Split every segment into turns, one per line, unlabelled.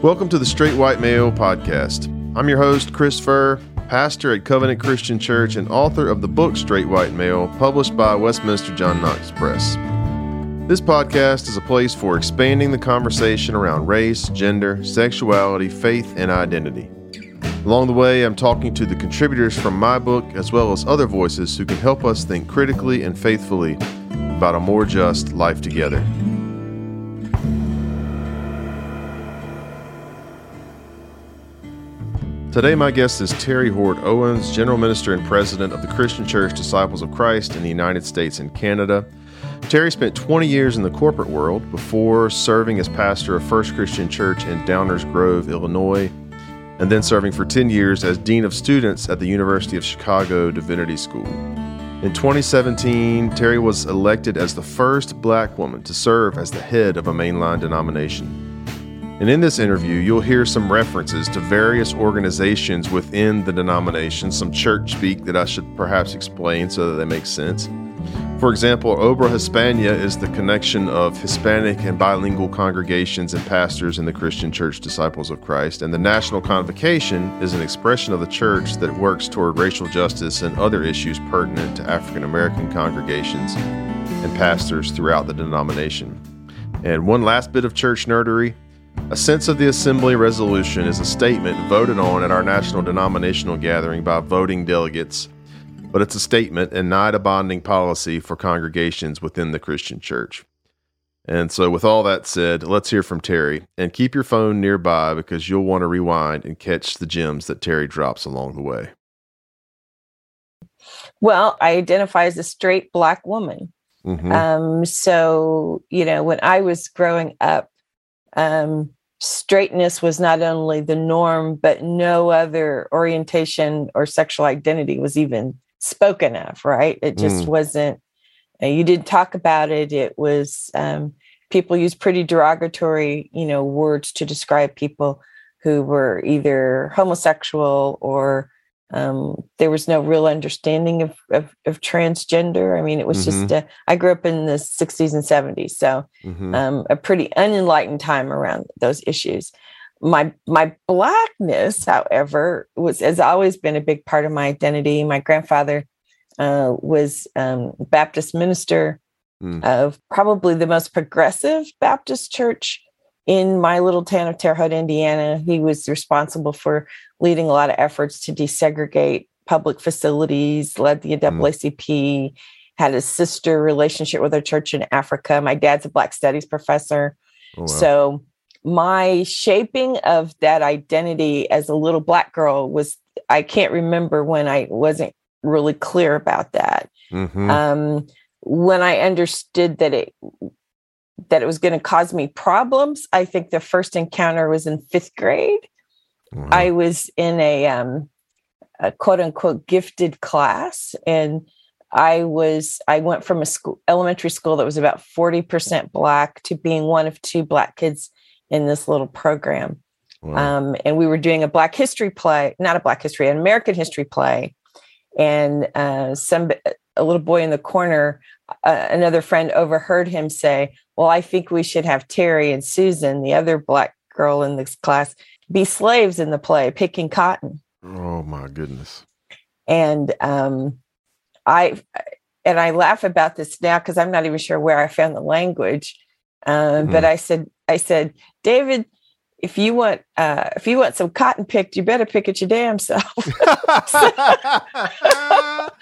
Welcome to the Straight White Male podcast. I'm your host, Chris Furr, pastor at Covenant Christian Church and author of the book Straight White Male, published by Westminster John Knox Press. This podcast is a place for expanding the conversation around race, gender, sexuality, faith, and identity. Along the way, I'm talking to the contributors from my book as well as other voices who can help us think critically and faithfully about a more just life together. Today, my guest is Terri Hord Owens, General Minister and President of the Christian Church Disciples of Christ in the United States and Canada. Terri spent 20 years in the corporate world before serving as pastor of First Christian Church in Downers Grove, Illinois, and then serving for 10 years as Dean of Students at the University of Chicago Divinity School. In 2017, Terri was elected as the first black woman to serve as the head of a mainline denomination. And in this interview, you'll hear some references to various organizations within the denomination, some church speak that I should perhaps explain so that they make sense. For example, Obra Hispana is the connection of Hispanic and bilingual congregations and pastors in the Christian Church Disciples of Christ, and the National Convocation is an expression of the church that works toward racial justice and other issues pertinent to African American congregations and pastors throughout the denomination. And one last bit of church nerdery a sense of the Assembly resolution is a statement voted on at our national denominational gathering by voting delegates, but it's a statement and not a bonding policy for congregations within the Christian church. And so, with all that said, let's hear from Terri. And keep your phone nearby because you'll want to rewind and catch the gems that Terri drops along the way.
Well, I identify as a straight black woman. Mm-hmm. Um, so, you know, when I was growing up, um, straightness was not only the norm, but no other orientation or sexual identity was even spoken of, right? It just mm. wasn't, uh, you didn't talk about it. It was, um, people use pretty derogatory, you know, words to describe people who were either homosexual or um, there was no real understanding of, of, of transgender. I mean, it was mm-hmm. just, uh, I grew up in the 60s and 70s, so mm-hmm. um, a pretty unenlightened time around those issues. My my blackness, however, was has always been a big part of my identity. My grandfather uh, was um, Baptist minister mm. of probably the most progressive Baptist church in my little town of Terre Haute, Indiana. He was responsible for leading a lot of efforts to desegregate public facilities, led the NAACP, mm. had a sister relationship with a church in Africa. My dad's a Black Studies professor. Oh, wow. So my shaping of that identity as a little Black girl was, I can't remember when I wasn't really clear about that. Mm-hmm. Um, when I understood that it that it was going to cause me problems. I think the first encounter was in fifth grade. Mm-hmm. I was in a, um, a quote unquote gifted class, and I was I went from a school elementary school that was about forty percent black to being one of two black kids in this little program. Wow. Um, and we were doing a Black History play, not a Black History, an American History play, and uh, some a little boy in the corner, uh, another friend overheard him say, "Well, I think we should have Terri and Susan, the other black girl in this class, be slaves in the play, picking cotton."
Oh my goodness!
And um, I and I laugh about this now because I'm not even sure where I found the language. Um, mm-hmm. But I said, I said, David, if you want uh, if you want some cotton picked, you better pick it your damn self.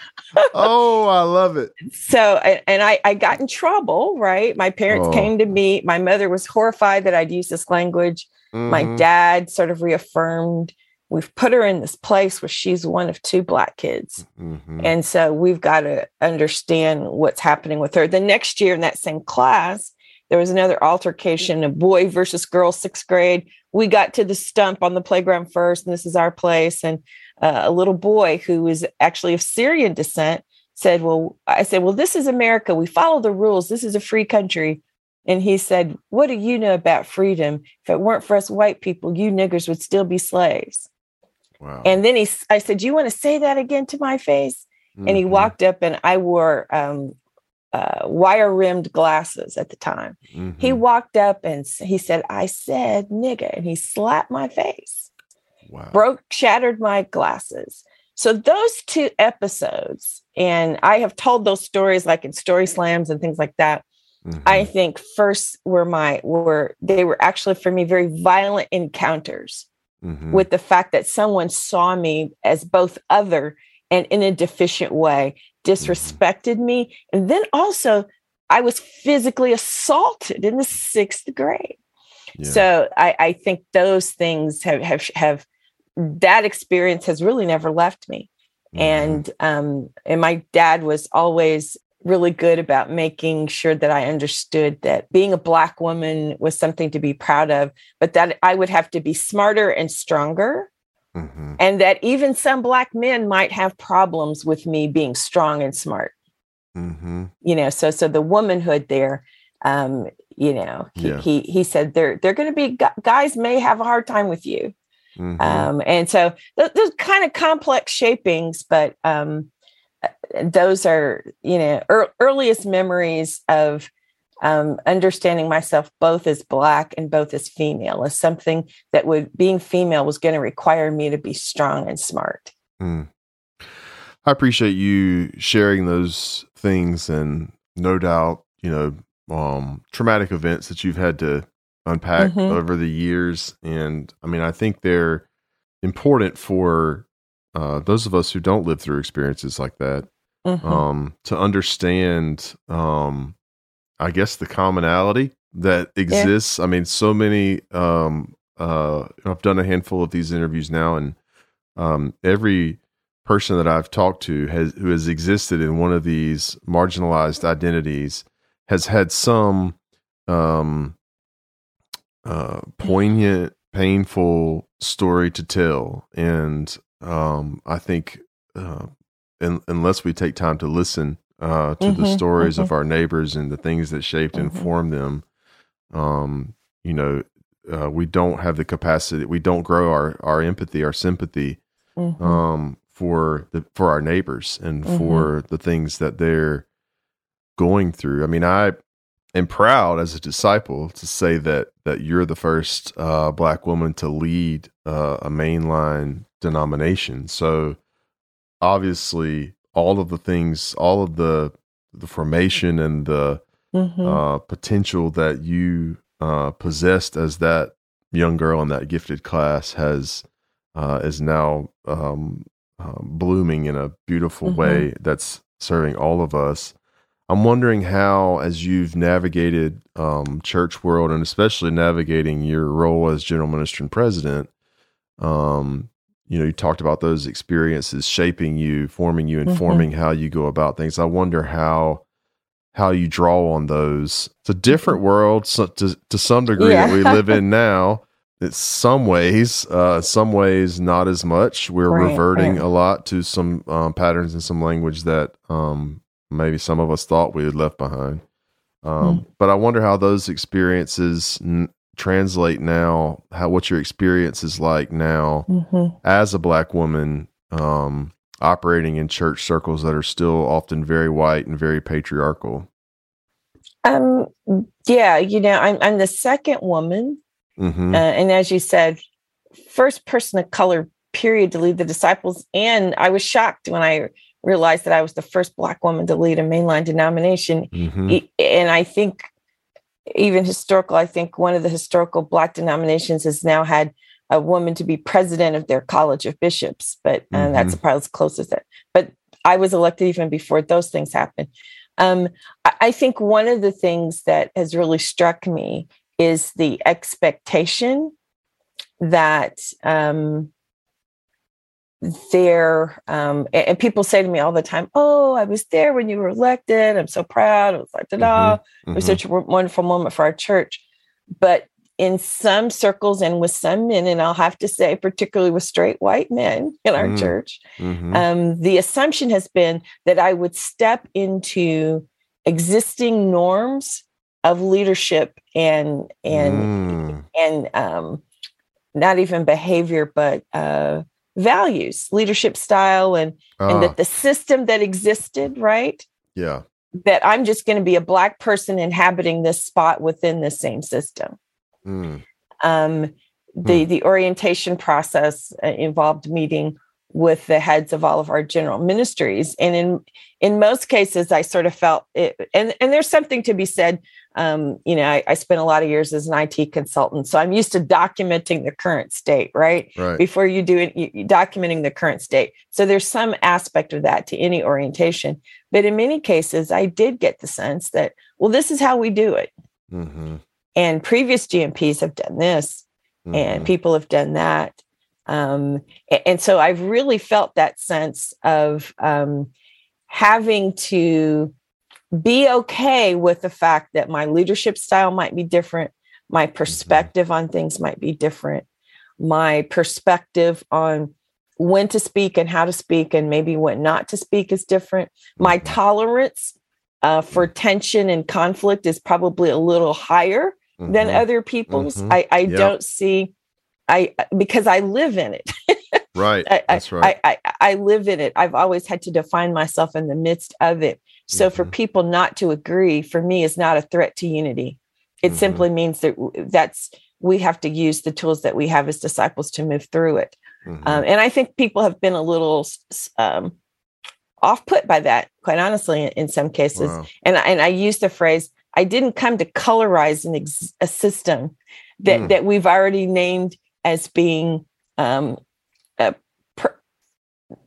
oh, I love it.
So, and I, I got in trouble, right? My parents oh. came to me. My mother was horrified that I'd use this language. Mm-hmm. My dad sort of reaffirmed we've put her in this place where she's one of two black kids. Mm-hmm. And so we've got to understand what's happening with her. The next year in that same class, there was another altercation, a boy versus girl, sixth grade. We got to the stump on the playground first, and this is our place. And uh, a little boy who was actually of Syrian descent said, Well, I said, Well, this is America. We follow the rules. This is a free country. And he said, What do you know about freedom? If it weren't for us white people, you niggers would still be slaves. Wow. And then he, I said, You want to say that again to my face? Mm-hmm. And he mm-hmm. walked up, and I wore um, uh, wire rimmed glasses at the time. Mm-hmm. He walked up and he said, I said nigga. And he slapped my face, wow. broke, shattered my glasses. So those two episodes, and I have told those stories like in story slams and things like that. Mm-hmm. I think first were my were they were actually for me very violent encounters mm-hmm. with the fact that someone saw me as both other and in a deficient way, mm-hmm. disrespected mm-hmm. me, and then also I was physically assaulted in the sixth grade. Yeah. So I, I think those things have have have that experience has really never left me. Mm-hmm. And um, and my dad was always really good about making sure that I understood that being a black woman was something to be proud of, but that I would have to be smarter and stronger. Mm-hmm. And that even some black men might have problems with me being strong and smart. Mm-hmm. You know, so so the womanhood there, um, you know, he, yeah. he he said they're they're going to be guys may have a hard time with you, Mm-hmm. Um, and so th- those kind of complex shapings, but um, uh, those are, you know, er- earliest memories of um, understanding myself both as black and both as female as something that would being female was going to require me to be strong and smart. Mm.
I appreciate you sharing those things, and no doubt, you know, um, traumatic events that you've had to unpack mm-hmm. over the years. And I mean, I think they're important for uh, those of us who don't live through experiences like that mm-hmm. um, to understand, um, I guess, the commonality that exists. Yeah. I mean, so many. Um, uh, I've done a handful of these interviews now, and um, every person that I've talked to has who has existed in one of these marginalized identities has had some um, uh, poignant, painful story to tell, and um, I think uh, in, unless we take time to listen uh, to mm-hmm, the stories mm-hmm. of our neighbors and the things that shaped and mm-hmm. formed them, um, you know, uh, we don't have the capacity. We don't grow our our empathy, our sympathy mm-hmm. um, for the for our neighbors and mm-hmm. for the things that they're going through. I mean, I am proud as a disciple to say that that you're the first uh, black woman to lead uh, a mainline denomination. So obviously, all of the things, all of the the formation and the mm-hmm. uh, potential that you uh, possessed as that young girl in that gifted class has uh, is now um, uh, blooming in a beautiful mm-hmm. way that's serving all of us. I'm wondering how, as you've navigated um, church world and especially navigating your role as general minister and president, um, you know, you talked about those experiences shaping you, forming you, informing mm-hmm. how you go about things. I wonder how how you draw on those. It's a different mm-hmm. world so, to to some degree yeah. that we live in now. It's some ways, uh, some ways not as much. We're right, reverting right. a lot to some um, patterns and some language that um, maybe some of us thought we had left behind. Um, mm. But I wonder how those experiences n- translate now. How what your experience is like now mm-hmm. as a black woman um, operating in church circles that are still often very white and very patriarchal.
Um. Yeah, you know, I'm I'm the second woman, mm-hmm. uh, and as you said, first person of color period to lead the disciples. And I was shocked when I realized that I was the first Black woman to lead a mainline denomination. Mm-hmm. And I think, even historical, I think one of the historical Black denominations has now had a woman to be president of their College of Bishops, but mm-hmm. and that's probably as close as that. But I was elected even before those things happened. Um, I think one of the things that has really struck me is the expectation that um, there um, and, and, people say to me all the time oh i was there when you were elected i'm so proud it was like da-da mm-hmm. it was mm-hmm. such a wonderful moment for our church but in some circles and with some men and i'll have to say particularly with straight white men in our mm-hmm. church um, the assumption has been that i would step into existing norms of leadership and and mm. and um, not even behavior but uh, values, leadership style, and uh, and that ah. the system that existed, right?
Yeah.
that I'm just going to be a black person inhabiting this spot within the same system. Mm. Um, the mm. the orientation process uh, involved meeting with the heads of all of our general ministries, and in in most cases, I sort of felt it. And and there's something to be said. Um, you know, I, I spent a lot of years as an IT consultant, so I'm used to documenting the current state, right?
right.
Before you do it, you, documenting the current state. So there's some aspect of that to any orientation. But in many cases, I did get the sense that, well, this is how we do it. Mm-hmm. And previous GMPs have done this, mm-hmm. and people have done that. Um, and, so I've really felt that sense of um, having to be okay with the fact that my leadership style might be different, my mm-hmm. perspective on things might be different, my perspective on when to speak and how to speak and maybe when not to speak is different. My mm-hmm. tolerance uh, for tension and conflict is probably a little higher mm-hmm. than other people's. Mm-hmm. I, I yep. don't see I because I live in it.
right.
I,
That's right.
I, I, I live in it. I've always had to define myself in the midst of it. So mm-hmm. for people not to agree, for me, is not a threat to unity. It mm-hmm. simply means that that's we have to use the tools that we have as disciples to move through it. Mm-hmm. Um, and I think people have been a little um, off put by that, quite honestly, in, in some cases. Wow. And and I use the phrase I didn't come to colorize an ex- a system that mm. that we've already named as being um, per-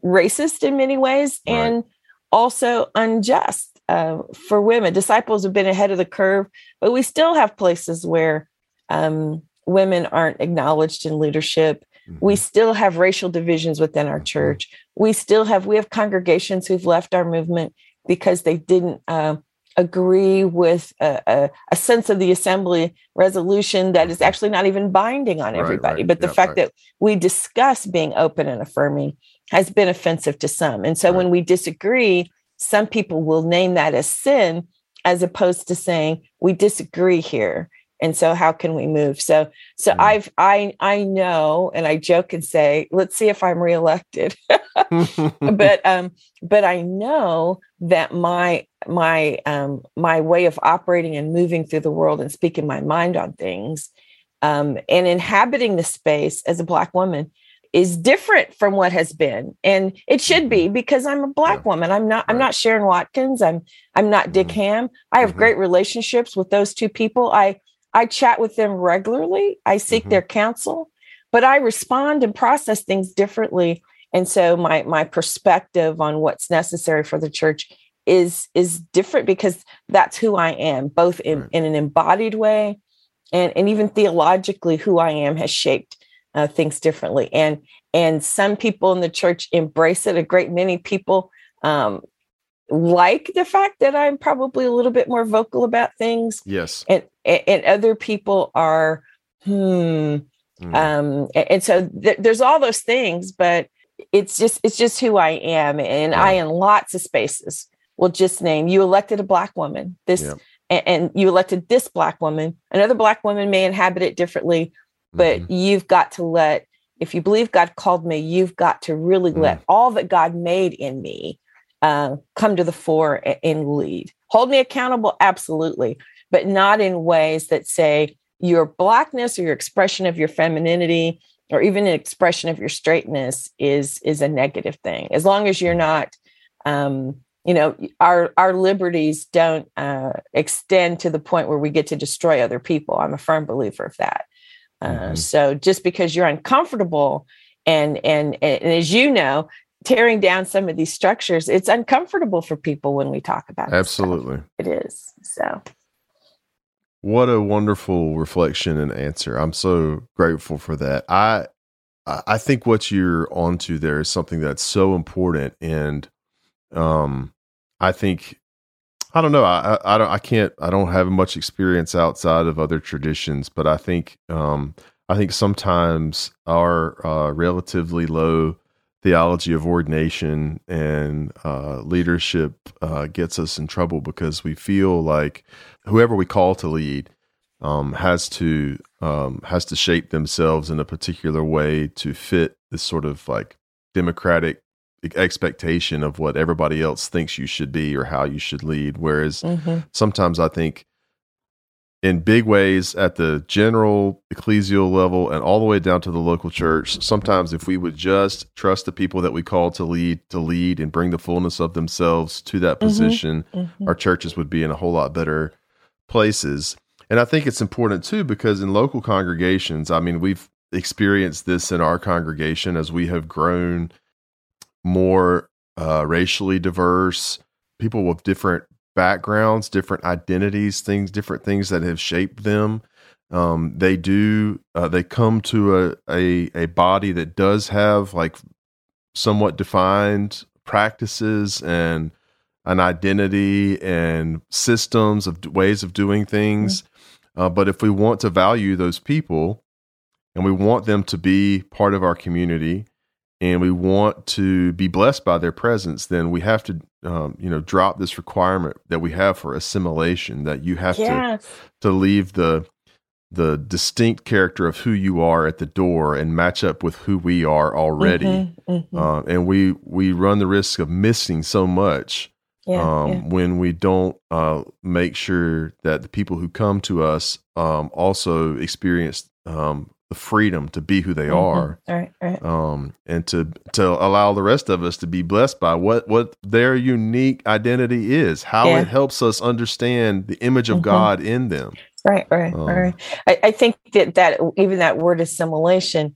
racist in many ways right. and also unjust uh, for women. Disciples have been ahead of the curve, but we still have places where um, women aren't acknowledged in leadership. Mm-hmm. We still have racial divisions within our mm-hmm. church. We still have we have congregations who've left our movement because they didn't uh, agree with a, a, a, sense of the assembly resolution that is mm-hmm. actually not even binding on everybody. Right, right. But the fact right. that we discuss being open and affirming has been offensive to some. And so when we disagree, some people will name that as sin as opposed to saying we disagree here and so how can we move so so mm. i've i i know and i joke and say let's see if i'm reelected but um but i know that my my um my way of operating and moving through the world and speaking my mind on things um and inhabiting the space as a black woman is different from what has been and it should be mm-hmm. because i'm a black yeah. woman i'm not right. i'm not sharon watkins i'm i'm not dick mm-hmm. hamm i have mm-hmm. great relationships with those two people i I chat with them regularly. I seek mm-hmm. their counsel, but I respond and process things differently. And so my my perspective on what's necessary for the church is is different because that's who I am, both in, right. in an embodied way and, and even theologically who I am has shaped uh, things differently. And and some people in the church embrace it. A great many people um, like the fact that I'm probably a little bit more vocal about things.
Yes.
And and other people are hmm. Mm. Um, and so th- there's all those things, but it's just it's just who I am, and yeah. I in lots of spaces will just name you elected a black woman. This yeah. and, and, you elected this black woman. Another black woman may inhabit it differently, but mm-hmm. you've got to let. If you believe God called me, you've got to really mm. let all that God made in me uh, come to the fore and lead. Hold me accountable, absolutely, but not in ways that say your blackness or your expression of your femininity or even an expression of your straightness is is a negative thing. As long as you're not, um, you know, our our liberties don't uh, extend to the point where we get to destroy other people. I'm a firm believer of that. Uh, mm-hmm. So just because you're uncomfortable and, and and as you know tearing down some of these structures it's uncomfortable for people when we talk about
absolutely
it is so
what a wonderful reflection and answer. I'm so grateful for that. I i think what you're onto there is something that's so important and um i think i don't know i i don't i can't i don't have much experience outside of other traditions but i think um i think sometimes our uh relatively low theology of ordination and uh, leadership uh, gets us in trouble because we feel like whoever we call to lead um, has to um, has to shape themselves in a particular way to fit this sort of like democratic expectation of what everybody else thinks you should be or how you should lead. Whereas mm-hmm. sometimes I think in big ways at the general ecclesial level and all the way down to the local church. Sometimes, if we would just trust the people that we call to lead, to lead and bring the fullness of themselves to that mm-hmm. position, mm-hmm. our churches would be in a whole lot better places. And I think it's important too because in local congregations, I mean, we've experienced this in our congregation as we have grown more uh, racially diverse, people with different backgrounds, different identities, things, different things that have shaped them. Um, they do. Uh, they come to a, a a body that does have like somewhat defined practices and an identity and systems of ways of doing things. Mm-hmm. Uh, but if we want to value those people and we want them to be part of our community and we want to be blessed by their presence, then we have to um, you know drop this requirement that we have for assimilation that you have yes. to to leave the the distinct character of who you are at the door and match up with who we are already mm-hmm, mm-hmm. Uh, and we we run the risk of missing so much yeah, um, yeah. when we don't uh, make sure that the people who come to us um, also experience um, the freedom to be who they mm-hmm. are,
right, right.
Um, and to to allow the rest of us to be blessed by what what their unique identity is, how yeah. it helps us understand the image of mm-hmm. God in them.
Right, right, um, right. I, I, think that that even that word assimilation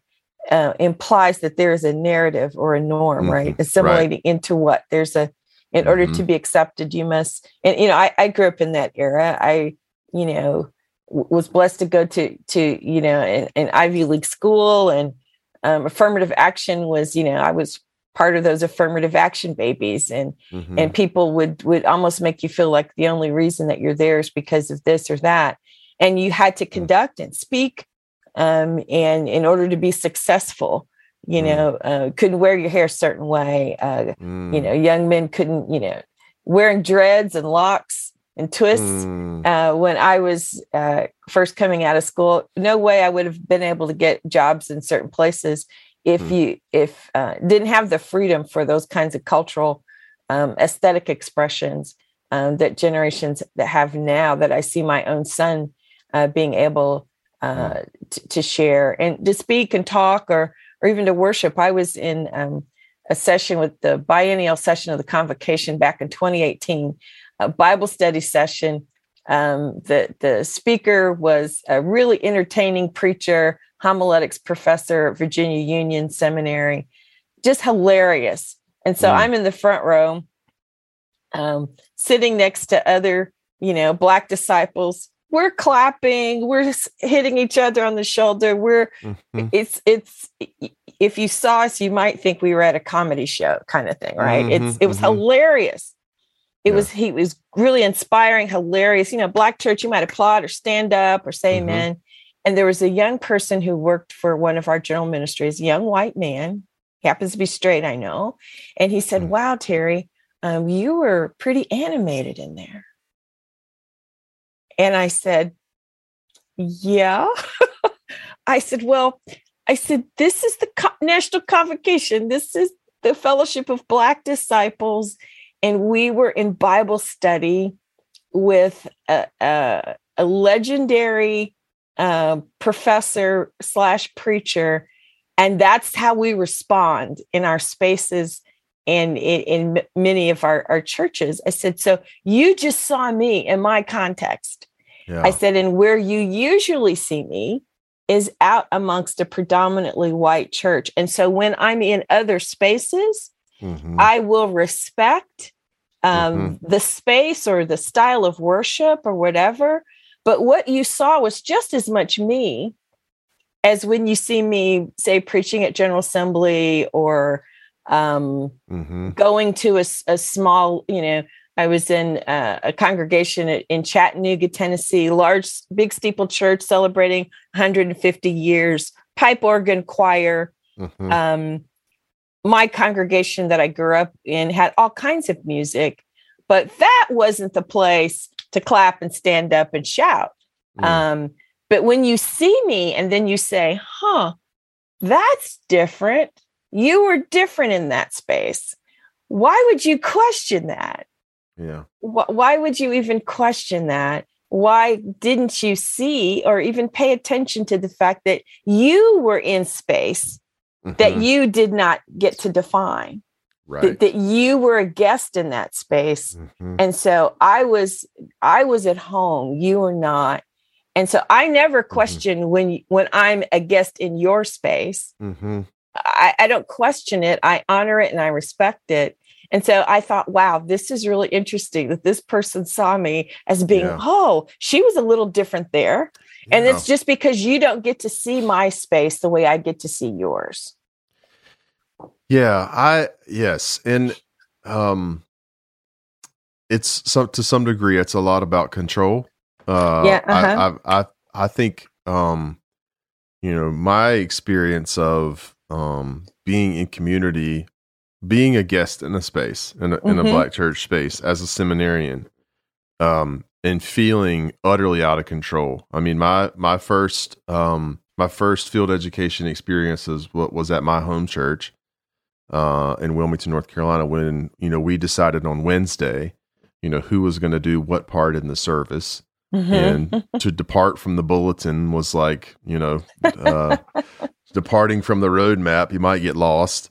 uh, implies that there is a narrative or a norm, mm-hmm, right? Assimilating right. into what there's a in order to mm-hmm. be accepted, you must. And you know, I, I grew up in that era. I you know was blessed to go to to you know an, an Ivy League school and um, affirmative action was you know I was part of those affirmative action babies and mm-hmm. and people would would almost make you feel like the only reason that you're there is because of this or that and you had to mm. conduct and speak um, and in order to be successful you mm. know uh, couldn't wear your hair a certain way uh, mm. you know young men couldn't you know wearing dreads and locks and twists mm. uh, when I was uh, first coming out of school. No way I would have been able to get jobs in certain places if mm. you if uh, didn't have the freedom for those kinds of cultural um, aesthetic expressions um, that generations that have now. That I see my own son uh, being able uh, mm. t- to share and to speak and talk or or even to worship. I was in. Um, a session with the biennial session of the convocation back in 2018 a Bible study session. Um, the the speaker was a really entertaining preacher, homiletics professor at Virginia Union Seminary, just hilarious. And so mm. I'm in the front row, um, sitting next to other, you know, black disciples. We're clapping, we're hitting each other on the shoulder. We're mm-hmm. it's it's if you saw us, you might think we were at a comedy show kind of thing, right? Mm-hmm, it's it was mm-hmm. hilarious. It yeah. was he was really inspiring, hilarious. You know, black church, you might applaud or stand up or say mm-hmm. amen. And there was a young person who worked for one of our general ministries, a young white man, he happens to be straight, I know. And he said, mm-hmm. Wow, Terri, um, you were pretty animated in there. And I said, Yeah. I said, Well, I said, This is the co- National Convocation. This is the Fellowship of Black Disciples and we were in Bible study with a, a, a legendary uh, professor slash preacher, and that's how we respond in our spaces and in, in many of our, our churches. I said, so you just saw me in my context. Yeah. I said, and where you usually see me is out amongst a predominantly white church. And so when I'm in other spaces, mm-hmm. I will respect um, mm-hmm. the space or the style of worship or whatever. But what you saw was just as much me as when you see me, say, preaching at General Assembly or um, mm-hmm. going to a, a, small, you know, I was in uh, a congregation in Chattanooga, Tennessee, large, big steeple church celebrating 150 years, pipe organ choir. Mm-hmm. Um, my congregation that I grew up in had all kinds of music, but that wasn't the place to clap and stand up and shout. Mm. Um, but when you see me and then you say, huh, that's different, you were different in that space. Why would you question that?
Yeah.
Why would you even question that? Why didn't you see or even pay attention to the fact that you were in space mm-hmm. that you did not get to define?
Right.
That, that you were a guest in that space. Mm-hmm. And so I was I was at home, you were not. And so I never mm-hmm. question mm-hmm. when when I'm a guest in your space. Mm-hmm. I, I don't question it. I honor it and I respect it. And so I thought, wow, this is really interesting that this person saw me as being, yeah. oh, she was a little different there. And it's just because you don't get to see my space the way I get to see yours.
Yeah, I yes, and um it's some to some degree it's a lot about control. Uh yeah, uh-huh. I, I I I think um you know, my experience of um being in community being a guest in a space in a, mm-hmm. in a mm-hmm. black church space as a seminarian um and feeling utterly out of control. I mean my my first um my first field education experiences was at my home church uh in wilmington north carolina when you know we decided on wednesday you know who was going to do what part in the service. Mm-hmm. and to depart from the bulletin was like you know uh departing from the roadmap you might get lost.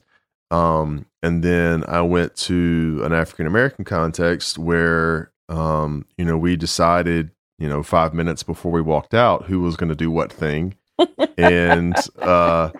Um, and then I went to an African American context where, um, you know, we decided, you know, five minutes before we walked out who was going to do what thing. and, uh,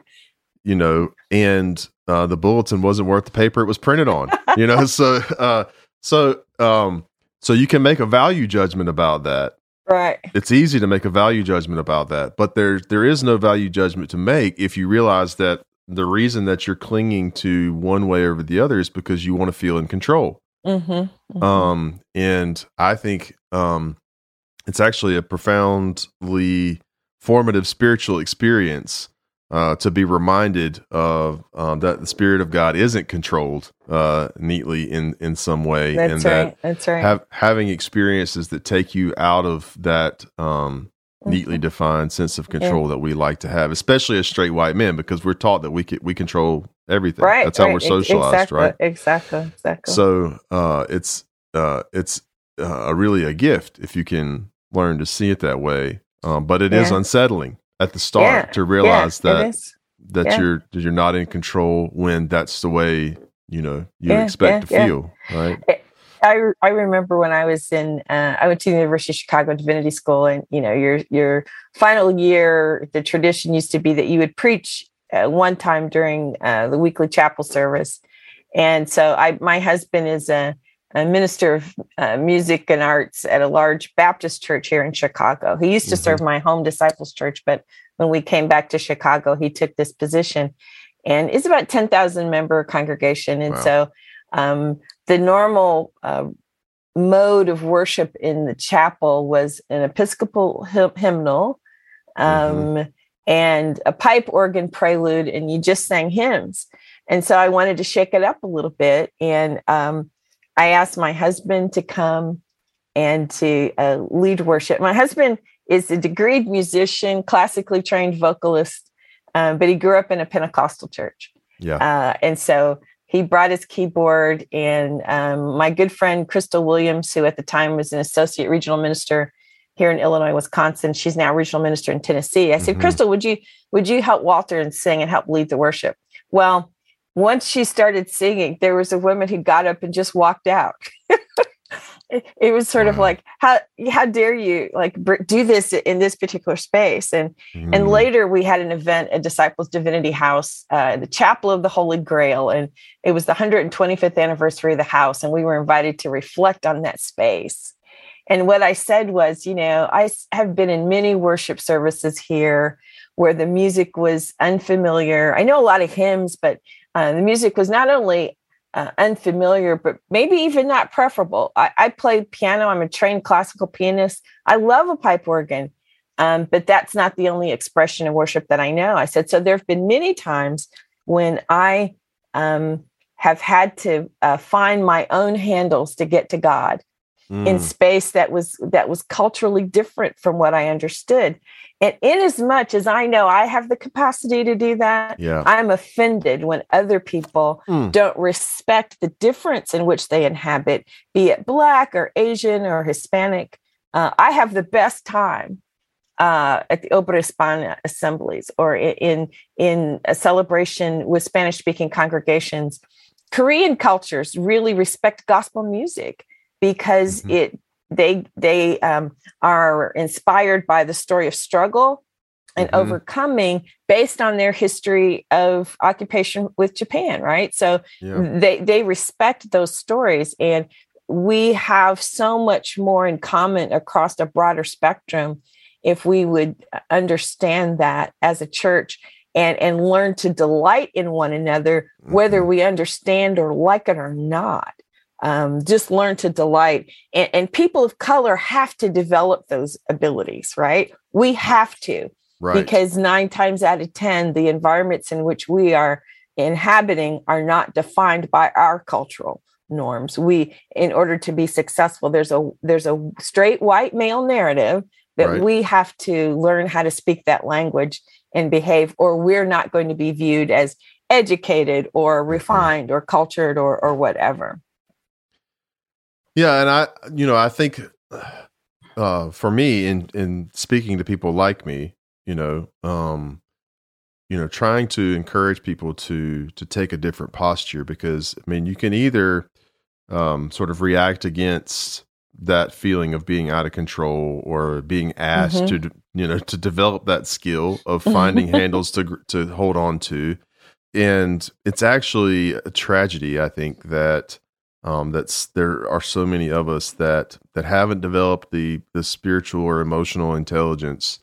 you know, and uh, the bulletin wasn't worth the paper it was printed on, you know? so, uh, so, um, so you can make a value judgment about that.
Right.
It's easy to make a value judgment about that, but there there is no value judgment to make if you realize that the reason that you're clinging to one way over the other is because you want to feel in control. Mm-hmm, mm-hmm. Um, and I think um, it's actually a profoundly formative spiritual experience uh, to be reminded of um, that the spirit of God isn't controlled uh, neatly in in some way,
That's
and
right. that That's right. Have,
having experiences that take you out of that um, neatly mm-hmm. defined sense of control yeah. that we like to have, especially as straight white men, because we're taught that we can, we control everything.
Right.
That's how
right.
we're socialized,
exactly,
right?
Exactly. Exactly.
So uh, it's uh, it's uh, really a gift if you can learn to see it that way. Um, but it yeah. is unsettling at the start yeah. to realize that that you're you're not in control when that's the way you know you expect to feel, right? It,
I, I remember when I was in uh, I went to the University of Chicago Divinity School, and you know your your final year, the tradition used to be that you would preach uh, one time during uh, the weekly chapel service, and so I my husband is a, a minister of uh, music and arts at a large Baptist church here in Chicago. He used to mm-hmm. serve my home disciples church, but when we came back to Chicago, he took this position, and it's about ten thousand member congregation, and wow. so. Um, the normal uh, mode of worship in the chapel was an Episcopal hymnal um, mm-hmm. And a pipe organ prelude, and you just sang hymns. And so I wanted to shake it up a little bit. And um, I asked my husband to come and to uh, lead worship. My husband is a degreed musician, classically trained vocalist, um, but he grew up in a Pentecostal church.
Yeah. Uh,
and so he brought his keyboard and um, my good friend crystal williams who at the time was an associate regional minister here in illinois wisconsin. She's now regional minister in tennessee. I said mm-hmm. crystal would you would you help walter and sing and help lead the worship? Well once she started singing there was a woman who got up and just walked out. It, was sort of like how how dare you like do this in this particular space? And mm. and later we had an event at disciples divinity house uh, the chapel of the holy grail and it was the 125th anniversary of the house and we were invited to reflect on that space and what i said was you know i have been in many worship services here where the music was unfamiliar i know a lot of hymns but uh, the music was not only uh, unfamiliar, but maybe even not preferable. I, I, play piano. I'm a trained classical pianist. I love a pipe organ, um, but that's not the only expression of worship that I know. I said, so there have been many times when I um, have had to uh, find my own handles to get to God. Mm. in space that was that was culturally different from what I understood. And in as much as I know I have the capacity to do that,
yeah.
I'm offended when other people mm. don't respect the difference in which they inhabit, be it Black or Asian or Hispanic. Uh, I have the best time uh, at the Obra Hispana assemblies or in in a celebration with Spanish speaking congregations. Korean cultures really respect gospel music because mm-hmm. it they they um, are inspired by the story of struggle and mm-hmm. overcoming based on their history of occupation with Japan, right? So yeah. they they respect those stories and we have so much more in common across a broader spectrum if we would understand that as a church and and learn to delight in one another whether mm-hmm. we understand or like it or not um, just learn to delight and, and, people of color have to develop those abilities right we have to right. because nine times out of ten the environments in which we are inhabiting are not defined by our cultural norms we in order to be successful there's a there's a straight white male narrative that right. we have to learn how to speak that language and behave or we're not going to be viewed as educated or mm-hmm. refined or cultured or or whatever
yeah, and I, you know, I think uh, for me, in in speaking to people like me, you know, um, you know, trying to encourage people to to take a different posture because I mean, you can either um, sort of react against that feeling of being out of control or being asked mm-hmm. to you know to develop that skill of finding handles to to hold on to and it's actually a tragedy i think that um, that's there are so many of us that that haven't developed the the spiritual or emotional intelligence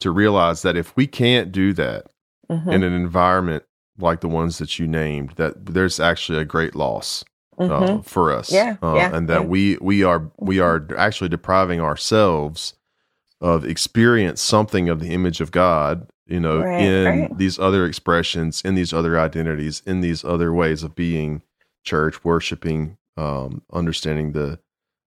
to realize that if we can't do that mm-hmm. in an environment like the ones that you named, that there's actually a great loss uh, mm-hmm. for us,
yeah,
uh,
yeah,
and that
yeah.
we we are we are actually depriving ourselves of experience something of the image of God you know right, in right. these other expressions in these other identities in these other ways of being church, worshiping, um, understanding the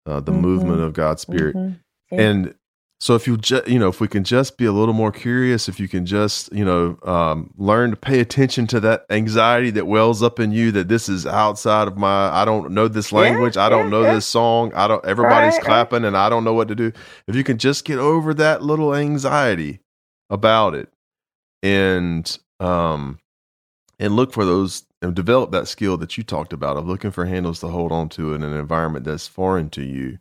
uh, the mm-hmm. movement of God's Spirit, mm-hmm. yeah. and so if you just you know if we can just be a little more curious, if you can just you know um, learn to pay attention to that anxiety that wells up in you that this is outside of my I don't know this language, yeah, I don't yeah, know this song, I don't everybody's right, clapping right. and I don't know what to do. If you can just get over that little anxiety about it, and um, and look for those and develop that skill that you talked about of looking for handles to hold on to in an environment that's foreign to you.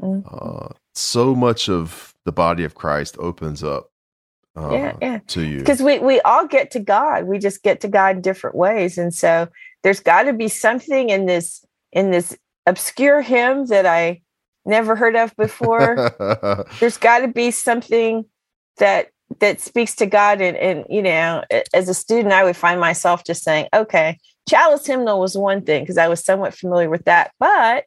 Mm-hmm. Uh, so much of the body of Christ opens up uh, yeah, yeah. to you
because we we all get to God. We just get to God in different ways, and so there's got to be something in this in this obscure hymn that I never heard of before. there's got to be something that that speaks to God. And, and, you know, as a student, I would find myself just saying, okay, chalice hymnal was one thing because I was somewhat familiar with that. But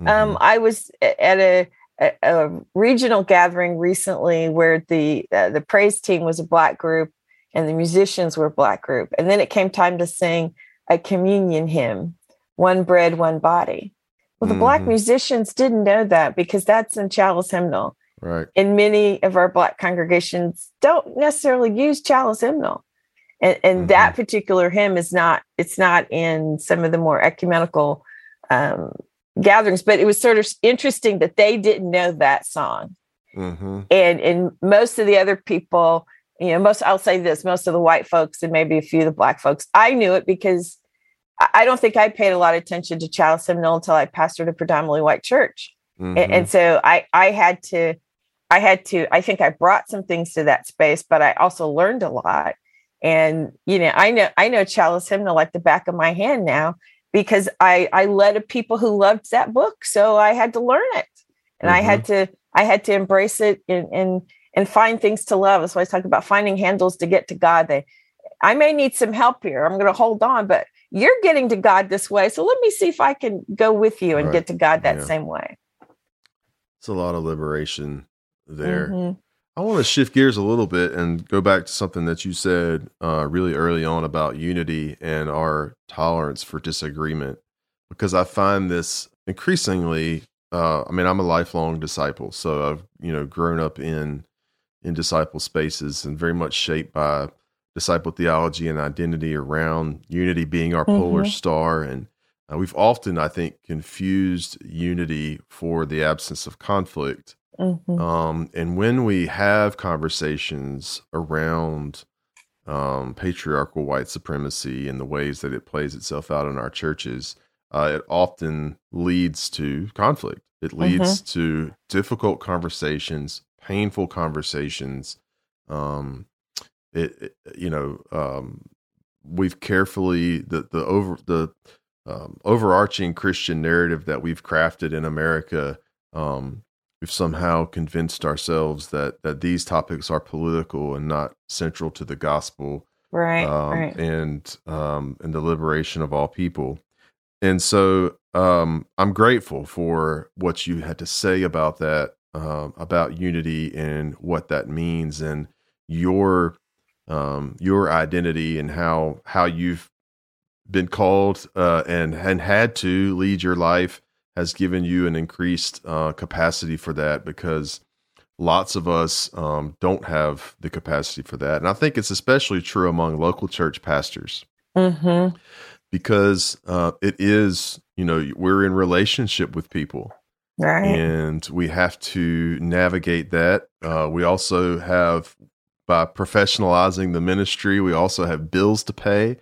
um, mm-hmm. I was at a, a, a, regional gathering recently where the uh, the praise team was a black group and the musicians were a black group. And then it came time to sing a communion hymn, one bread, one body. Well, the mm-hmm. black musicians didn't know that because that's in chalice hymnal.
Right.
And many of our Black congregations don't necessarily use chalice hymnal. And, and mm-hmm. that particular hymn is not, it's not in some of the more ecumenical um, gatherings, but it was sort of interesting that they didn't know that song. Mm-hmm. And, and most of the other people, you know, most, I'll say this, most of the white folks and maybe a few of the black folks, I knew it because I don't think I paid a lot of attention to chalice hymnal until I pastored a predominantly white church. Mm-hmm. And, and, so I, I had to I had to, I think I brought some things to that space, but I also learned a lot. And, you know, I know, I know Chalice Hymnal like the back of my hand now because I, I led a people who loved that book. So I had to learn it and mm-hmm. I had mm-hmm. to, I had to embrace it and, and, and find things to love. That's why I talk about finding handles to get to God. They, I may need some help here. I'm going to hold on, but you're getting to God this way. So let me see if I can go with you and right. get to God that yeah. same way.
It's a lot of liberation there. Mm-hmm. I want to shift gears a little bit and go back to something that you said uh, really early on about unity and our tolerance for disagreement, because I find this increasingly uh, I mean, I'm a lifelong disciple, so I've you know grown up in in disciple spaces and very much shaped by disciple theology and identity around unity being our mm-hmm. polar star. And uh, we've often, I think, confused unity for the absence of conflict. Mm-hmm. Um, and when we have conversations around um, patriarchal white supremacy and the ways that it plays itself out in our churches, uh, it often leads to conflict. It leads mm-hmm. to difficult conversations, painful conversations. Um, it, it, you know, um, we've carefully the the over the um, overarching Christian narrative that we've crafted in America. Um, we've somehow convinced ourselves that that these topics are political and not central to the gospel,
right? Um, right.
And um, and the liberation of all people. And so um, I'm grateful for what you had to say about that, uh, about unity and what that means, and your um, your identity and how how you've been called uh, and and had to lead your life has given you an increased uh, capacity for that because lots of us um, don't have the capacity for that, and I think it's especially true among local church pastors. Mm-hmm because uh, it is, you know, we're in relationship with people.
Right.
And we have to navigate that. Uh, we also have, by professionalizing the ministry, we also have bills to pay.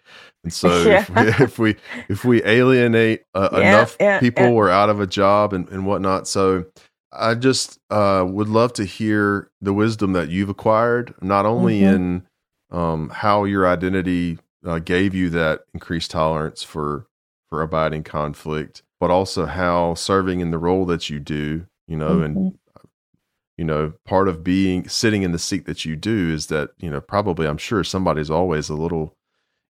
And so yeah. if, we, if, we, if we alienate uh, yeah, enough yeah, people, we're out of a job and, and whatnot. So I just uh, would love to hear the wisdom that you've acquired, not only mm-hmm. in um, how your identity uh, gave you that increased tolerance for for abiding conflict, but also how serving in the role that you do, you know, mm-hmm. and you know, part of being sitting in the seat that you do is that you know probably I'm sure somebody's always a little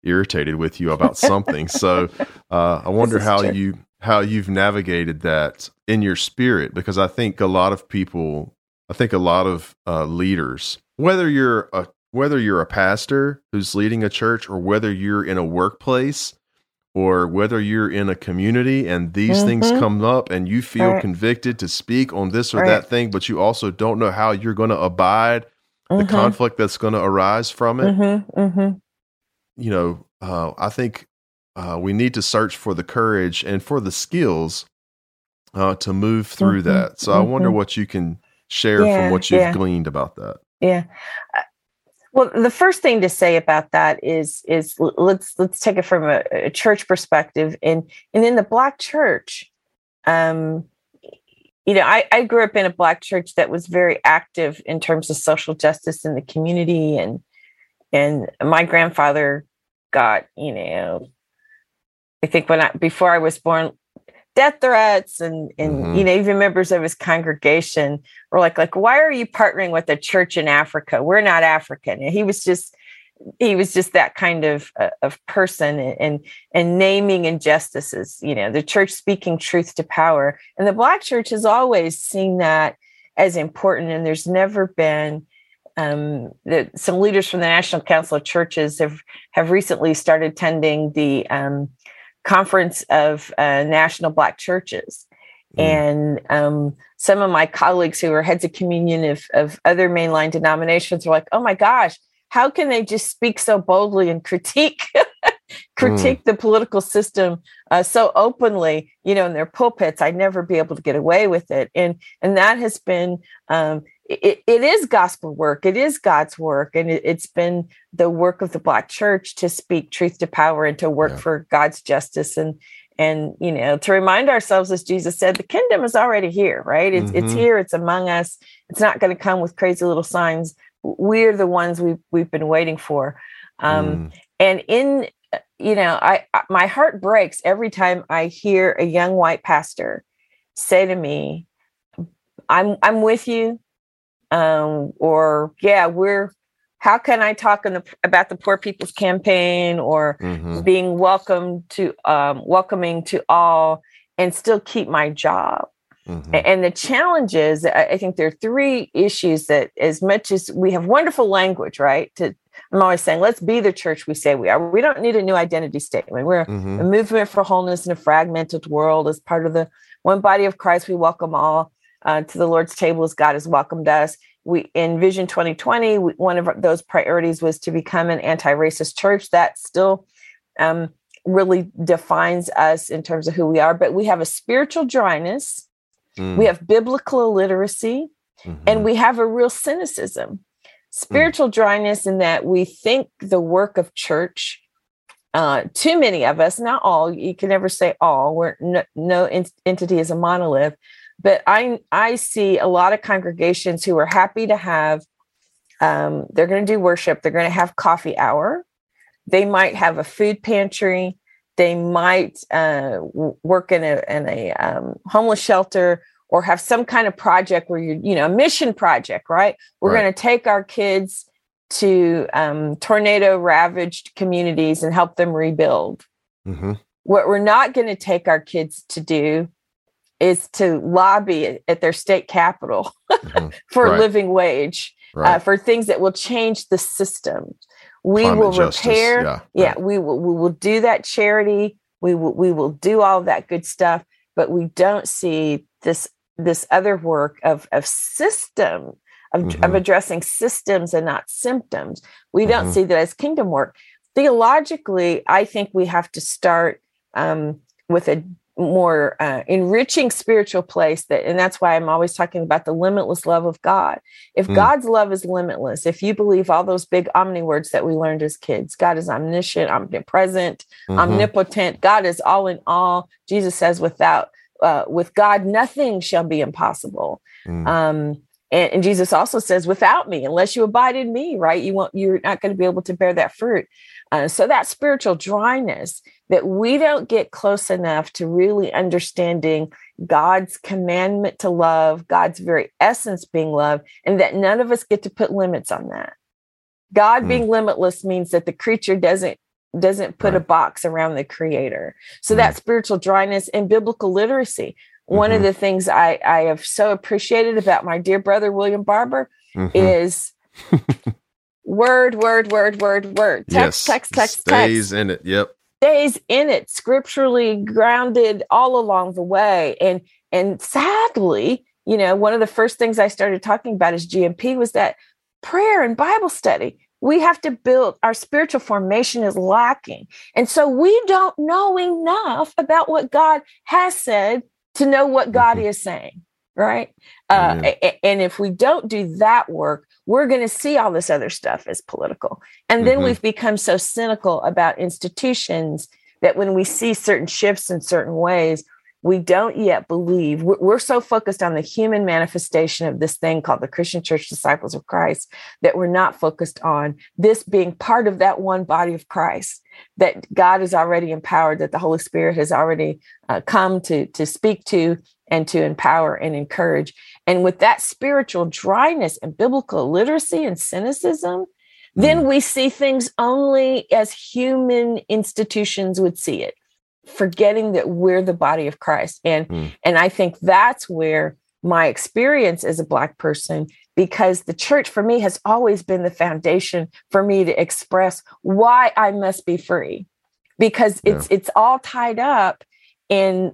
irritated with you about something. so uh, I wonder how true. you how you've navigated that in your spirit because I think a lot of people, I think a lot of uh, leaders, whether you're a whether you're a pastor who's leading a church or whether you're in a workplace or whether you're in a community and these mm-hmm. things come up and you feel right. convicted to speak on this or right. that thing, but you also don't know how you're going to abide mm-hmm. the conflict that's going to arise from it. Mm-hmm. Mm-hmm. You know, uh, I think uh, we need to search for the courage and for the skills uh, to move through mm-hmm. that. So I wonder mm-hmm. what you can share yeah, from what you've yeah. gleaned about that.
Yeah. Well, the first thing to say about that is is let's let's take it from a, a church perspective, and and in the black church, um, you know, I, I grew up in a black church that was very active in terms of social justice in the community, and and my grandfather got you know, I think when I before I was born, death threats and and mm-hmm. you know even members of his congregation were like like why are you partnering with a church in Africa? We're not African. And he was just he was just that kind of uh, of person and and naming injustices you know the church speaking truth to power and the black church has always seen that as important and there's never been um, the, some leaders from the National Council of Churches have have recently started attending the um, conference of uh, national black churches mm. and um, some of my colleagues who are heads of communion of, of other mainline denominations are like oh my gosh how can they just speak so boldly and critique critique mm. the political system uh, so openly you know in their pulpits i'd never be able to get away with it and and that has been um, it, it is gospel work it is god's work and it, has been the work of the black church to speak truth to power and to work yeah. for god's justice and and you know to remind ourselves as jesus said the kingdom is already here right it's, mm-hmm. it's here it's among us it's not going to come with crazy little signs we're the ones we've, we've been waiting for um, mm. and in you know I my heart breaks every time i hear a young white pastor say to me i'm i'm with you um, or yeah, we're how can I talk in the, about the Poor People's Campaign or mm-hmm. being welcome to um, welcoming to all and still keep my job? Mm-hmm. And the challenge is, I think there are three issues that, as much as we have wonderful language, right? To I'm always saying, let's be the church we say we are. We don't need a new identity statement. We're mm-hmm. a movement for wholeness in a fragmented world as part of the one body of Christ. We welcome all uh, to the Lord's table as God has welcomed us. We in Vision 2020, we, one of those priorities was to become an anti-racist church. That still um, really defines us in terms of who we are. But we have a spiritual dryness, mm. we have biblical illiteracy, mm-hmm. and we have a real cynicism. Mm. Spiritual mm. dryness in that we think the work of church uh, too many of us, not all, you can never say all, we're no, no entity is a monolith, but I, I see a lot of congregations who are happy to have, um, they're going to do worship, they're going to have coffee hour, they might have a food pantry, they might uh, work in a, in a um, homeless shelter or have some kind of project where you you know a mission project right we're right. going to take our kids to um, tornado ravaged communities and help them rebuild. Mm-hmm. What we're not going to take our kids to do is to lobby at their state capital mm-hmm. for right. a living wage, uh, right. uh, for things that will change the system. We Climate will justice. repair. Yeah, yeah right. we will. We will do that charity. We will. We will do all that good stuff. But we don't see this this other work of of system of, mm-hmm. of addressing systems and not symptoms. We don't mm-hmm. see that as kingdom work. Theologically, I think we have to start um, with a more uh, enriching spiritual place that and that's why i'm always talking about the limitless love of god if mm. god's love is limitless if you believe all those big omni words that we learned as kids god is omniscient omnipresent mm-hmm. omnipotent god is all in all jesus says without uh, with god nothing shall be impossible mm. um, and, and, Jesus also says, without me, unless you abide in me, right? You won't, you're not going to be able to bear that fruit. Uh, so that spiritual dryness that we don't get close enough to really understanding God's commandment to love, God's very essence being love, and that none of us get to put limits on that. God mm. being limitless means that the creature doesn't doesn't put right. a box around the creator. So mm. that spiritual dryness and biblical literacy one mm-hmm. of the things I, I have so appreciated about my dear brother William Barber mm-hmm. is word, word, word, word, word. Text, yes. text, text,
Stays text. in it. Yep.
Stays in it, scripturally grounded all along the way. And and sadly, you know, one of the first things I started talking about as GMP was that prayer and Bible study. We have to build our spiritual formation is lacking. And so we don't know enough about what God has said to know what God mm-hmm. is saying, right? Uh, and if we don't do that work, we're going to see all this other stuff as political. And then mm-hmm. we've become so cynical about institutions that when we see certain shifts in certain ways, we don't yet believe we're, so focused on the human manifestation of this thing called the Christian Church Disciples of Christ that we're not focused on this being part of that one body of Christ that God is already empowered, that the Holy Spirit has already uh, come to, to speak to and to empower and encourage. And with that spiritual dryness and biblical literacy and cynicism, then mm. we see things only as human institutions would see it forgetting that we're the body of Christ. And mm. and I think that's where my experience as a black person because the church for me has always been the foundation for me to express why I must be free because it's yeah. it's all tied up in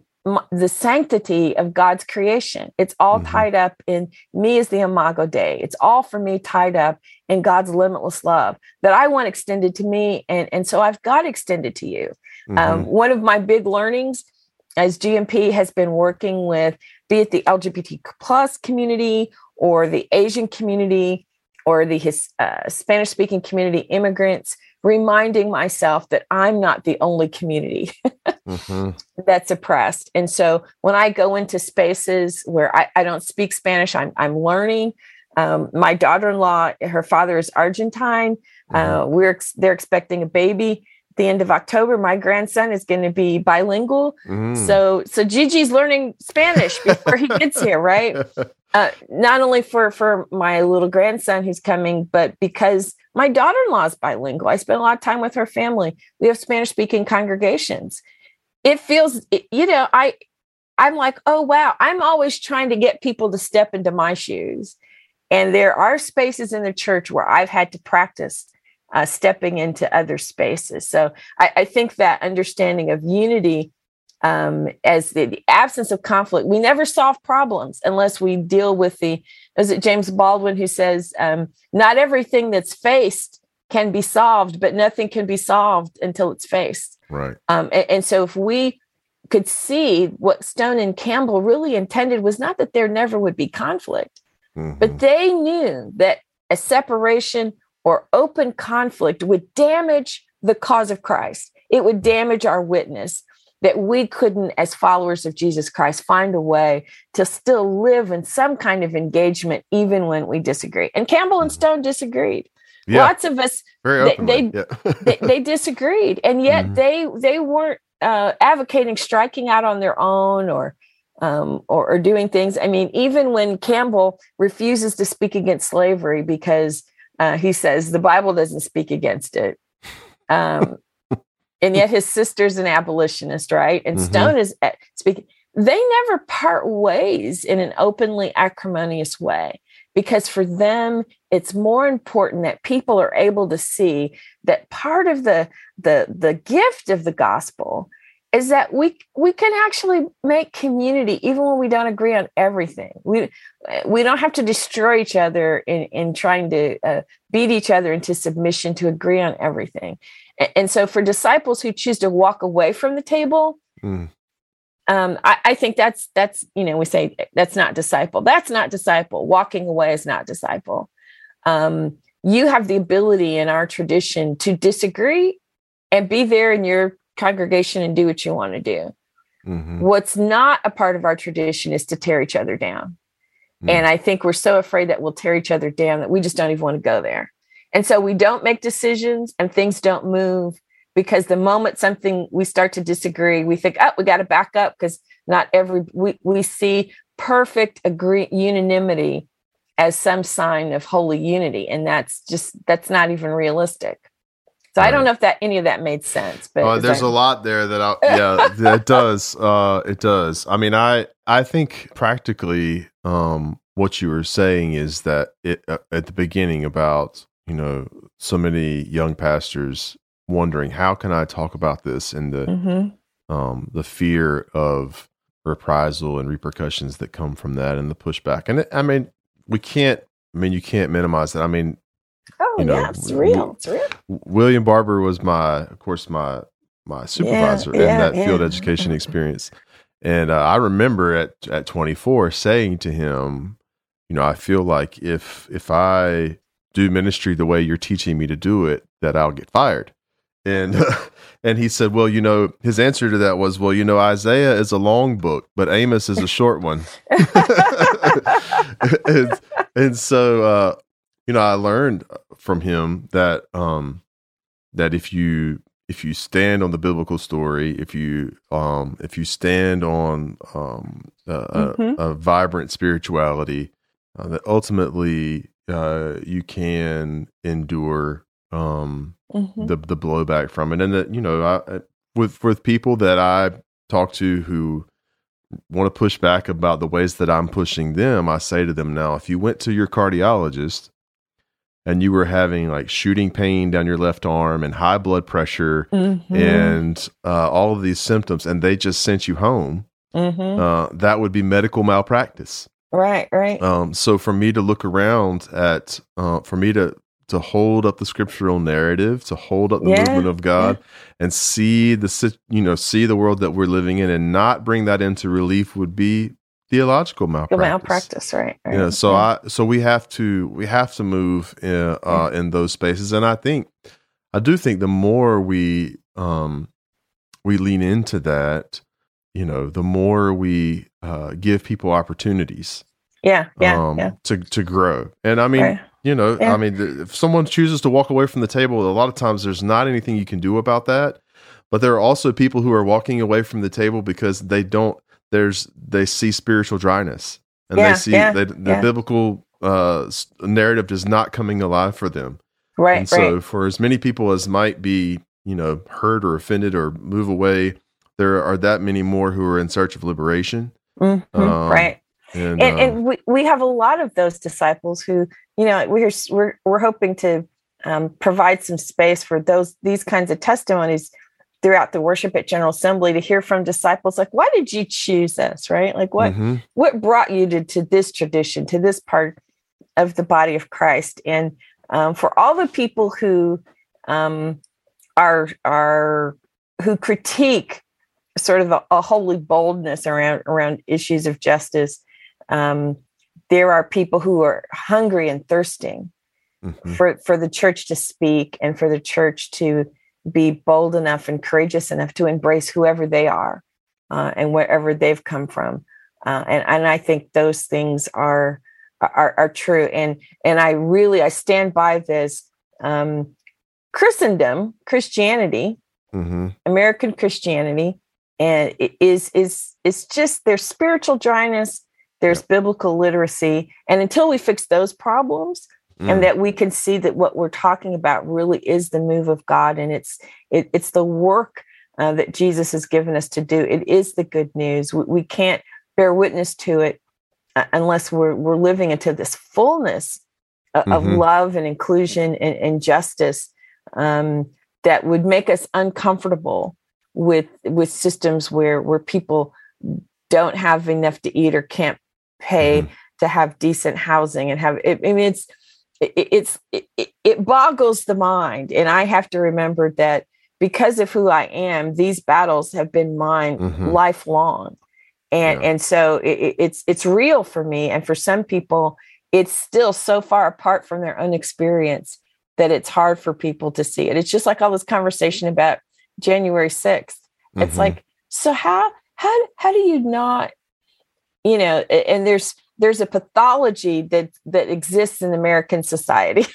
the sanctity of God's creation. It's all mm-hmm. tied up in me as the Imago Dei. It's all for me tied up in God's limitless love that I want extended to me. And, and so I've got extended to you. Um, mm-hmm. Um, one of my big learnings as GMP has been working with, be it the LGBT plus community or the Asian community or the uh, Spanish speaking community, immigrants, reminding myself that I'm not the only community mm-hmm. that's oppressed. And so when I go into spaces where I, I don't speak Spanish, I'm, I'm learning. Um, my daughter-in-law, her father is Argentine. Mm-hmm. Uh, we're ex- they're expecting a baby the end of October. My grandson is going to be bilingual. Mm. So so Gigi's learning Spanish before he gets here, right? Uh, not only for for my little grandson who's coming, but because my daughter-in-law is bilingual. I spend a lot of time with her family. We have Spanish-speaking congregations. It feels, you know, I I'm like, oh wow, I'm always trying to get people to step into my shoes. And there are spaces in the church where I've had to practice uh, stepping into other spaces. So I, I, think that understanding of unity um, as the, the, absence of conflict. We never solve problems unless we deal with the, is it James Baldwin who says, um, not everything that's faced can be solved, but nothing can be solved until it's faced.
Right.
Um, and, and so if we could see what Stone and Campbell really intended was not that there never would be conflict, mm-hmm. but they knew that a separation or open conflict would damage the cause of Christ. It would damage our witness that we couldn't, as followers of Jesus Christ, find a way to still live in some kind of engagement, even when we disagree. And Campbell and mm-hmm. Stone disagreed. Yeah. Lots of us, they they, yeah. they, they, disagreed, and yet mm-hmm. they they weren't uh, advocating striking out on their own or, um, or or doing things. I mean, even when Campbell refuses to speak against slavery because uh, he says the Bible doesn't speak against it. Um, and yet his sister's an abolitionist, right? And mm-hmm. Stone is uh, speaking. They never part ways in an openly acrimonious way because for them it's more important that people are able to see that part of the the the gift of the gospel is that we we can actually make community even when we don't agree on everything. We we don't have to destroy each other in in trying to uh, beat each other into submission to agree on everything. And, and, so, for disciples who choose to walk away from the table, mm. um, I, I think that's that's you know we say that's not disciple. That's not disciple. Walking away is not disciple. Um, you have the ability in our tradition to disagree and be there in your congregation and do what you want to do. Mm-hmm. What's not a part of our tradition is to tear each other down. Mm-hmm. And I think we're so afraid that we'll tear each other down that we just don't even want to go there. And so we don't make decisions and things don't move because the moment something we start to disagree, we think, oh, we got to back up because not every we, we see perfect agree unanimity as some sign of holy unity. And that's just that's not even realistic. So right. I don't know if that any of that made sense, but
uh, there's
that...
a lot there that I, yeah, it does. Uh, it does. I mean, I I think practically, um, what you were saying is that it uh, at the beginning about you know so many young pastors wondering how can I talk about this and the mm-hmm. um the fear of reprisal and repercussions that come from that and the pushback. And it, I mean, we can't. I mean, you can't minimize that. I mean,
Oh you know, yeah, it's real. It's real.
William Barber was my, of course, my my supervisor yeah, in that yeah. field education experience, and uh, I remember at at 24 saying to him, you know, I feel like if if I do ministry the way you're teaching me to do it, that I'll get fired. And and he said, well, you know, his answer to that was, well, you know, Isaiah is a long book, but Amos is a short one. and, and so uh, you know, I learned from him that um that if you if you stand on the biblical story, if you um if you stand on um a, mm-hmm. a, a vibrant spirituality, uh, that ultimately uh you can endure um mm-hmm. the the blowback from it, and that you know I with with people that I talk to who want to push back about the ways that I'm pushing them, I say to them now, if you went to your cardiologist and you were having like shooting pain down your left arm and high blood pressure mm-hmm. and uh, all of these symptoms, and they just sent you home, mm-hmm. uh, that would be medical malpractice.
Right, right.
Um, so for me to look around at, uh, for me to to hold up the scriptural narrative, to hold up the yeah, movement of God, yeah. and see the you know see the world that we're living in, and not bring that into relief would be theological malpractice.
Malpractice, right? right.
You know, so yeah. I so we have to we have to move in, uh, yeah. in those spaces, and I think I do think the more we um we lean into that, you know, the more we uh, give people opportunities.
Yeah, yeah, um, yeah.
To to grow, and I mean. Right. You know, yeah. I mean, if someone chooses to walk away from the table, a lot of times there's not anything you can do about that. But there are also people who are walking away from the table because they don't there's they see spiritual dryness and yeah, they see yeah, that the yeah. biblical uh, narrative is not coming alive for them.
Right.
And so
right.
for as many people as might be, you know, hurt or offended or move away, there are that many more who are in search of liberation.
Mm-hmm, um, right. And, and, uh, and, we, we have a lot of those disciples who, you know, we're we're we're hoping to um, provide some space for those these kinds of testimonies throughout the worship at General Assembly to hear from disciples like, why did you choose us? Right? Like what mm-hmm. what brought you to, to this tradition, to this part of the body of Christ? And um, for all the people who um, are are who critique sort of a, a, holy boldness around around issues of justice, um, there are people who are hungry and thirsting mm-hmm. for for the church to speak and for the church to be bold enough and courageous enough to embrace whoever they are uh, and wherever they've come from. Uh, and, and I think those things are, are, are true. And, and I really, I stand by this um, Christendom, Christianity, mm-hmm. American Christianity, and it is, is, is just there's spiritual dryness, there's biblical literacy. And until we fix those problems, mm. and that we can see that what we're talking about really is the move of God and it's it, it's the work uh, that Jesus has given us to do. It is the good news. We, we can't bear witness to it uh, unless we're we're living into this fullness of, mm-hmm. of love and inclusion and, and justice um, that would make us uncomfortable with with systems where where people don't have enough to eat or can't pay mm-hmm. to have decent housing and have it, I mean it's it, it's it, it boggles the mind and i have to remember that because of who i am these battles have been mine mm-hmm. lifelong and yeah. and so it, it's it's real for me and for some people it's still so far apart from their own experience that it's hard for people to see it it's just like all this conversation about january 6th mm-hmm. it's like so how how how do you not you know and there's there's a pathology that that exists in American society.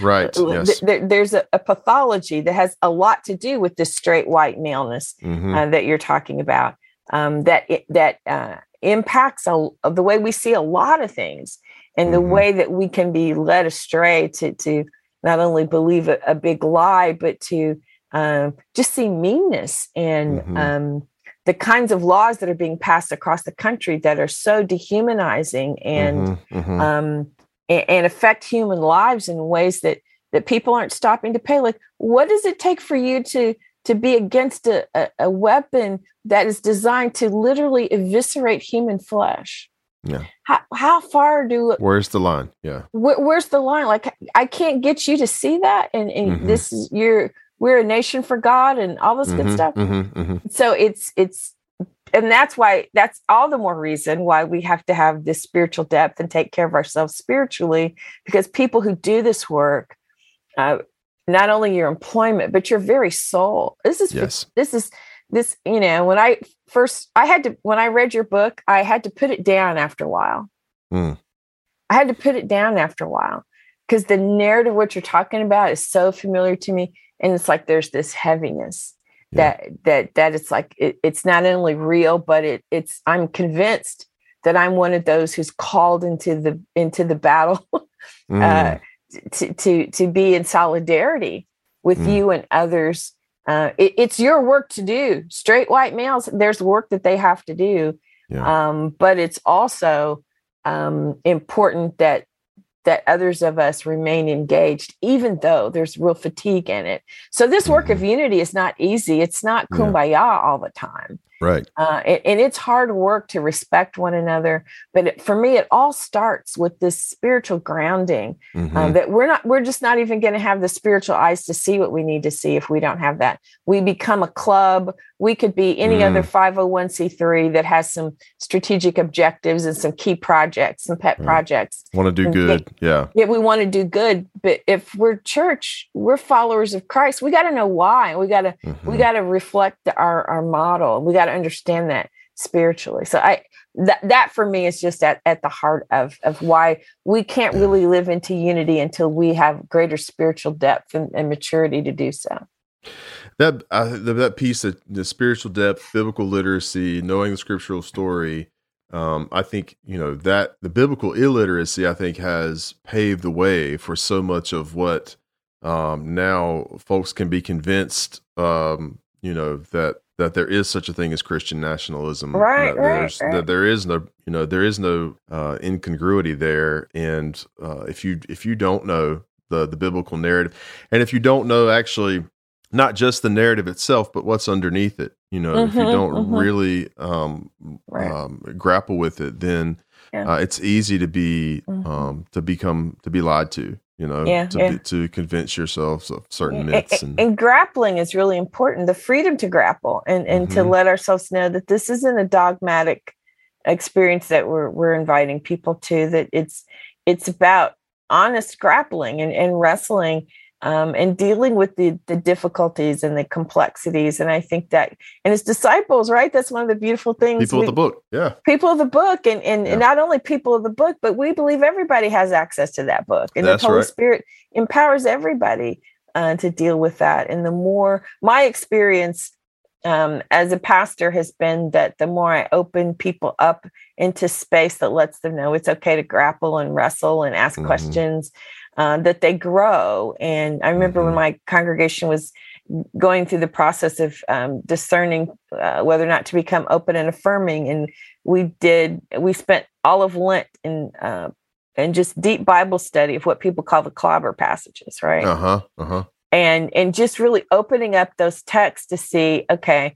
right. Yes.
There, there's a, a, pathology that has a lot to do with this straight white maleness mm-hmm. uh, that you're talking about. Um, that it, that uh, impacts a, the way we see a lot of things, and mm-hmm. the way that we can be led astray to to not only believe a, a big lie, but to um, just see meanness and mm-hmm. um, the kinds of laws that are being passed across the country that are so dehumanizing and mm-hmm, mm-hmm. Um, and, and, affect human lives in ways that that people aren't stopping to pay. Like, what does it take for you to to be against a, a, a weapon that is designed to literally eviscerate human flesh?
Yeah.
How how far do
Where's the line? Yeah.
Wh- where's the line? Like I can't get you to see that, and, and mm-hmm. this is you're we're a nation for God and all this mm-hmm, good stuff. Mm-hmm, mm-hmm. So it's it's and that's why that's all the more reason why we have to have this spiritual depth and take care of ourselves spiritually because people who do this work uh, not only your employment but your very soul this is yes. this is this you know when i first i had to when i read your book i had to put it down after a while mm. i had to put it down after a while because the narrative what you're talking about is so familiar to me and it's like there's this heaviness yeah. that that that it's like it, it's not only real but it it's i'm convinced that i'm one of those who's called into the into the battle uh, mm. uh, to to to be in solidarity with mm. you and others uh, it, it's your work to do straight white males there's work that they have to do yeah. um, but it's also um, important that that others of us remain engaged, even though there's real fatigue in it. So, this work of mm-hmm. unity is not easy. It's not kumbaya yeah. all the time.
Right.
Uh, and, and, it's hard work to respect one another. But it, for me, it all starts with this spiritual grounding um, mm-hmm. um, that we're not, we're just not even going to have the spiritual eyes to see what we need to see if we don't have that. We become a club. We could be any mm. other 501c3 that has some strategic objectives and some key projects, some pet projects.
Want to do good. yeah.
Yeah, we want to do good. But if we're church, we're followers of Christ. We got to know why. We got to, mm-hmm. we got to reflect our, our model. We got to understand that spiritually. So I that that for me is just at, at the heart of of why we can't really live into unity until we have greater spiritual depth and, and maturity to do so.
That uh, that piece of the spiritual depth, biblical literacy, knowing the scriptural story. Um, I think you know that the biblical illiteracy, I think, has paved the way for so much of what um, now folks can be convinced, um, you know, that that there is such a thing as Christian nationalism.
Right,
that
right, right.
That there is no, you know, there is no uh, incongruity there. And uh, if you if you don't know the the biblical narrative, and if you don't know actually not just the narrative itself, but what's underneath it. You know, mm-hmm, if you mm-hmm, don't mm-hmm. really um, right. um, grapple with it, then yeah. uh, it's easy to be mm-hmm. um, to become to be lied to. You know, yeah, to, yeah. To convince yourselves of certain myths.
And, and, grappling is really important. The freedom to grapple and and to mm-hmm. let ourselves know that this isn't a dogmatic experience that we're we're inviting people to. That it's it's about honest grappling and, and wrestling um, and dealing with the the difficulties and the complexities. And I think that and his disciples, right? That's one of the beautiful things.
People we, of the book, yeah.
People of the book, and and, yeah. and, not only people of the book, but we believe everybody has access to that book, and That's the Holy right. Spirit empowers everybody uh, to deal with that. And the more my experience um, as a pastor has been that the more I open people up into space that lets them know it's okay to grapple and wrestle and ask mm-hmm. questions uh, that they grow. And I remember mm-hmm. when my congregation was going through the process of um, discerning uh, whether or not to become open and affirming, and we did. We spent all of Lent in uh, and just deep Bible study of what people call the clobber passages, right?
Uh huh. Uh huh.
And and just really opening up those texts to see, okay,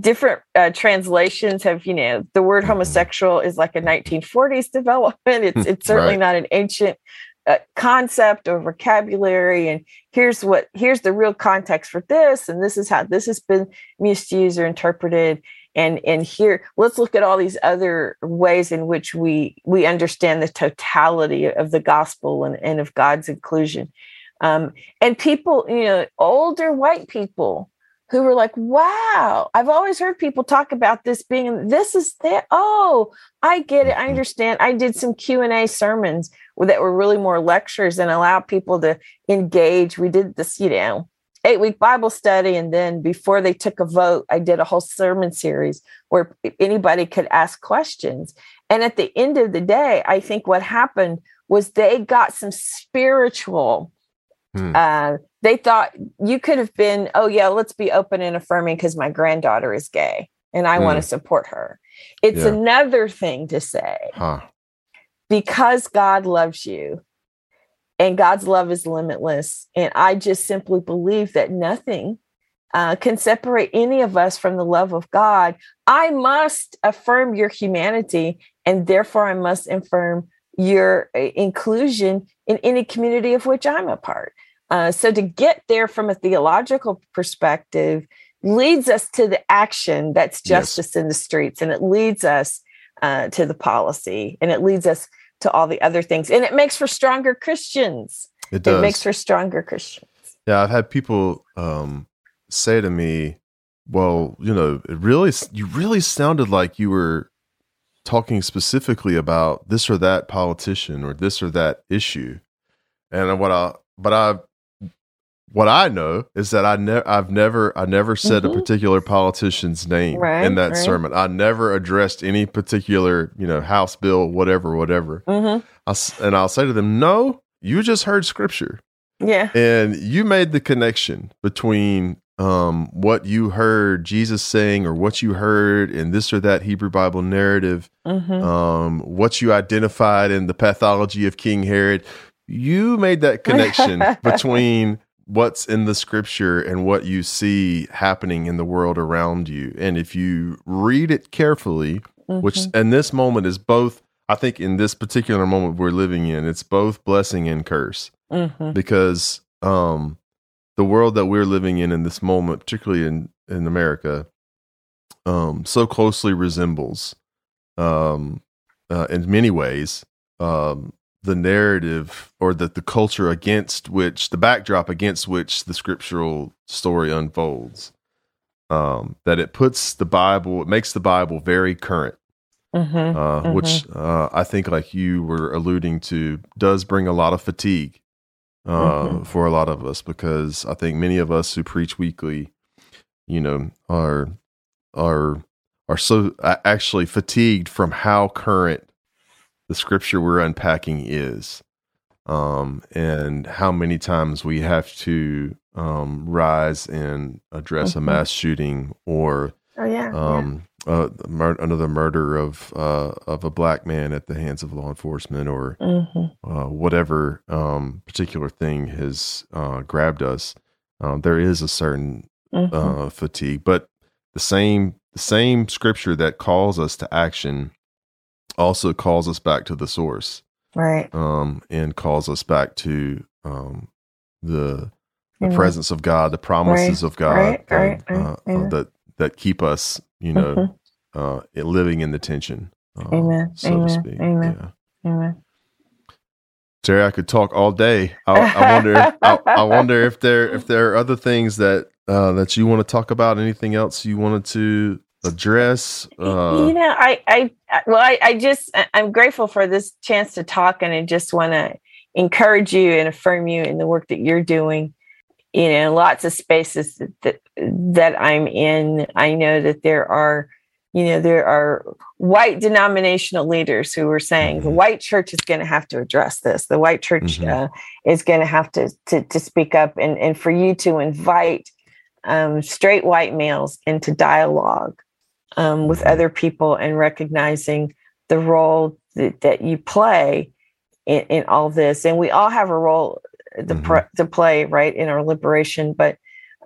different uh, translations have you know the word homosexual is like a 1940s development. It's it's certainly right. not an ancient uh, concept or vocabulary. And here's what here's the real context for this and this is how this has been misused or interpreted. And and here let's look at all these other ways in which we we understand the totality of the gospel and, and of god's inclusion. Um, and people you know older white people who were like, wow, I've always heard people talk about this being, this is that. Oh, I get it. I mm-hmm. understand. I did some Q&A sermons that were really more lectures and allow people to engage. We did this, you know, eight week Bible study. And then before they took a vote, I did a whole sermon series where anybody could ask questions. And at the end of the day, I think what happened was they got some spiritual Hmm. Uh, they thought you could have been, oh, yeah, let's be open and affirming because my granddaughter is gay and I hmm. want to support her. It's yeah. another thing to say, huh. because God loves you and God's love is limitless. And I just simply believe that nothing uh, can separate any of us from the love of God. I must affirm your humanity, and therefore I must affirm your uh, inclusion in any community of which I'm a part. Uh, so to get there from a theological perspective leads us to the action that's justice yes. in the streets, and it leads us uh, to the policy, and it leads us to all the other things, and it makes for stronger Christians.
It does.
It makes for stronger Christians.
Yeah, I've had people um, say to me, "Well, you know, it really, you really sounded like you were." talking specifically about this or that politician or this or that issue. And what I, but I, what I know is that I never, I've never, I never said mm-hmm. a particular politician's name right, in that right. sermon. I never addressed any particular, you know, House bill, whatever, whatever. Mm-hmm. I, and I'll say to them, no, you just heard scripture.
Yeah.
And you made the connection between um, what you heard Jesus saying or what you heard in this or that Hebrew Bible narrative, mm-hmm. um, what you identified in the pathology of King Herod, you made that connection between what's in the scripture and what you see happening in the world around you. And if you read it carefully, mm-hmm. which in this moment is both, I think in this particular moment we're living in, it's both blessing and curse. Mm-hmm. Because um the world that we're living in in this moment, particularly in in America, um, so closely resembles, um, uh, in many ways, um, the narrative or the the culture against which the backdrop against which the scriptural story unfolds. Um, that it puts the Bible, it makes the Bible very current. Mm-hmm, uh, mm-hmm. Which uh, I think, like you were alluding to, does bring a lot of fatigue uh, mm-hmm. for a lot of us because I think many of us who preach weekly, you know, are are are so actually fatigued from how current the scripture we're unpacking is, um, and how many times we have to um, rise and address mm-hmm. a mass shooting or
oh yeah, um,
uh, mur- another murder of uh, of a black man at the hands of law enforcement or mm-hmm. uh, whatever um, particular thing has uh, grabbed us. um, there is a certain mm-hmm. uh, fatigue, but the same the same scripture that calls us to action also calls us back to the source,
right?
Um, and calls us back to um, the the mm-hmm. presence of God, the promises right. of God right. Right. Uh, uh, that that keep us, you know, mm-hmm. uh, living in the tension.
Uh, Amen. So Amen. to speak. Amen. Yeah. Amen.
Terri, I could talk all day. I, I wonder. If, I, I, wonder if there if there are other things that uh, that you want to talk about. Anything else you wanted to address?
Uh, you know, I, I, well, I, I just, I'm grateful for this chance to talk, and I just want to encourage you and affirm you in the work that you're doing. You know, lots of spaces that, that, that I'm in. I know that there are you know there are white denominational leaders who are saying the mm-hmm. white church is going to have to address this the white church mm-hmm. uh, is going to have to, to to speak up and and for you to invite um, straight white males into dialogue um, with mm-hmm. other people and recognizing the role that, that you play in, in, all this and we all have a role to, mm-hmm. to play right in our liberation but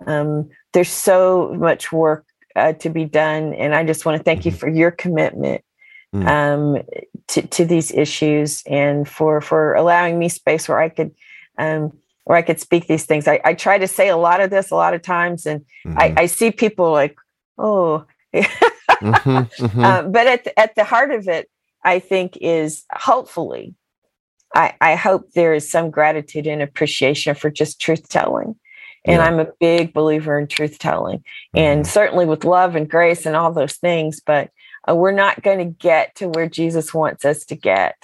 um, there's so much work uh, to be done. And I just want to thank you mm-hmm. for your commitment mm. um, to, to these issues and for for allowing me space where I could um, where I could speak these things. I, I, try to say a lot of this a lot of times, and mm-hmm. I, I, see people like, oh, mm-hmm, mm-hmm. Uh, but at the, at the heart of it, I think is hopefully. I, I hope there is some gratitude and appreciation for just truth telling and yeah. I'm a big believer in truth telling, mm-hmm. and certainly with love and grace and all those things. But uh, we're not going to get to where Jesus wants us to get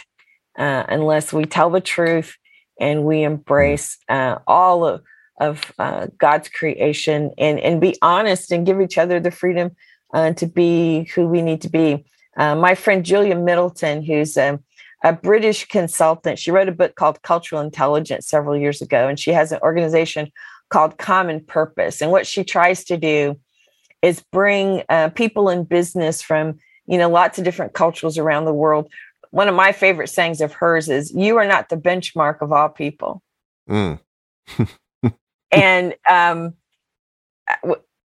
uh, unless we tell the truth and we mm-hmm. embrace uh, all of, of uh, God's creation and, and be honest and give each other the freedom uh, to be who we need to be. Uh, my friend Julia Middleton, who's a, a British consultant, she wrote a book called Cultural Intelligence several years ago, and she has an organization called Common Purpose. And what she tries to do is bring uh, people in business from, you know, lots of different cultures around the world. One of my favorite sayings of hers is, You are not the benchmark of all people. Mm. and um,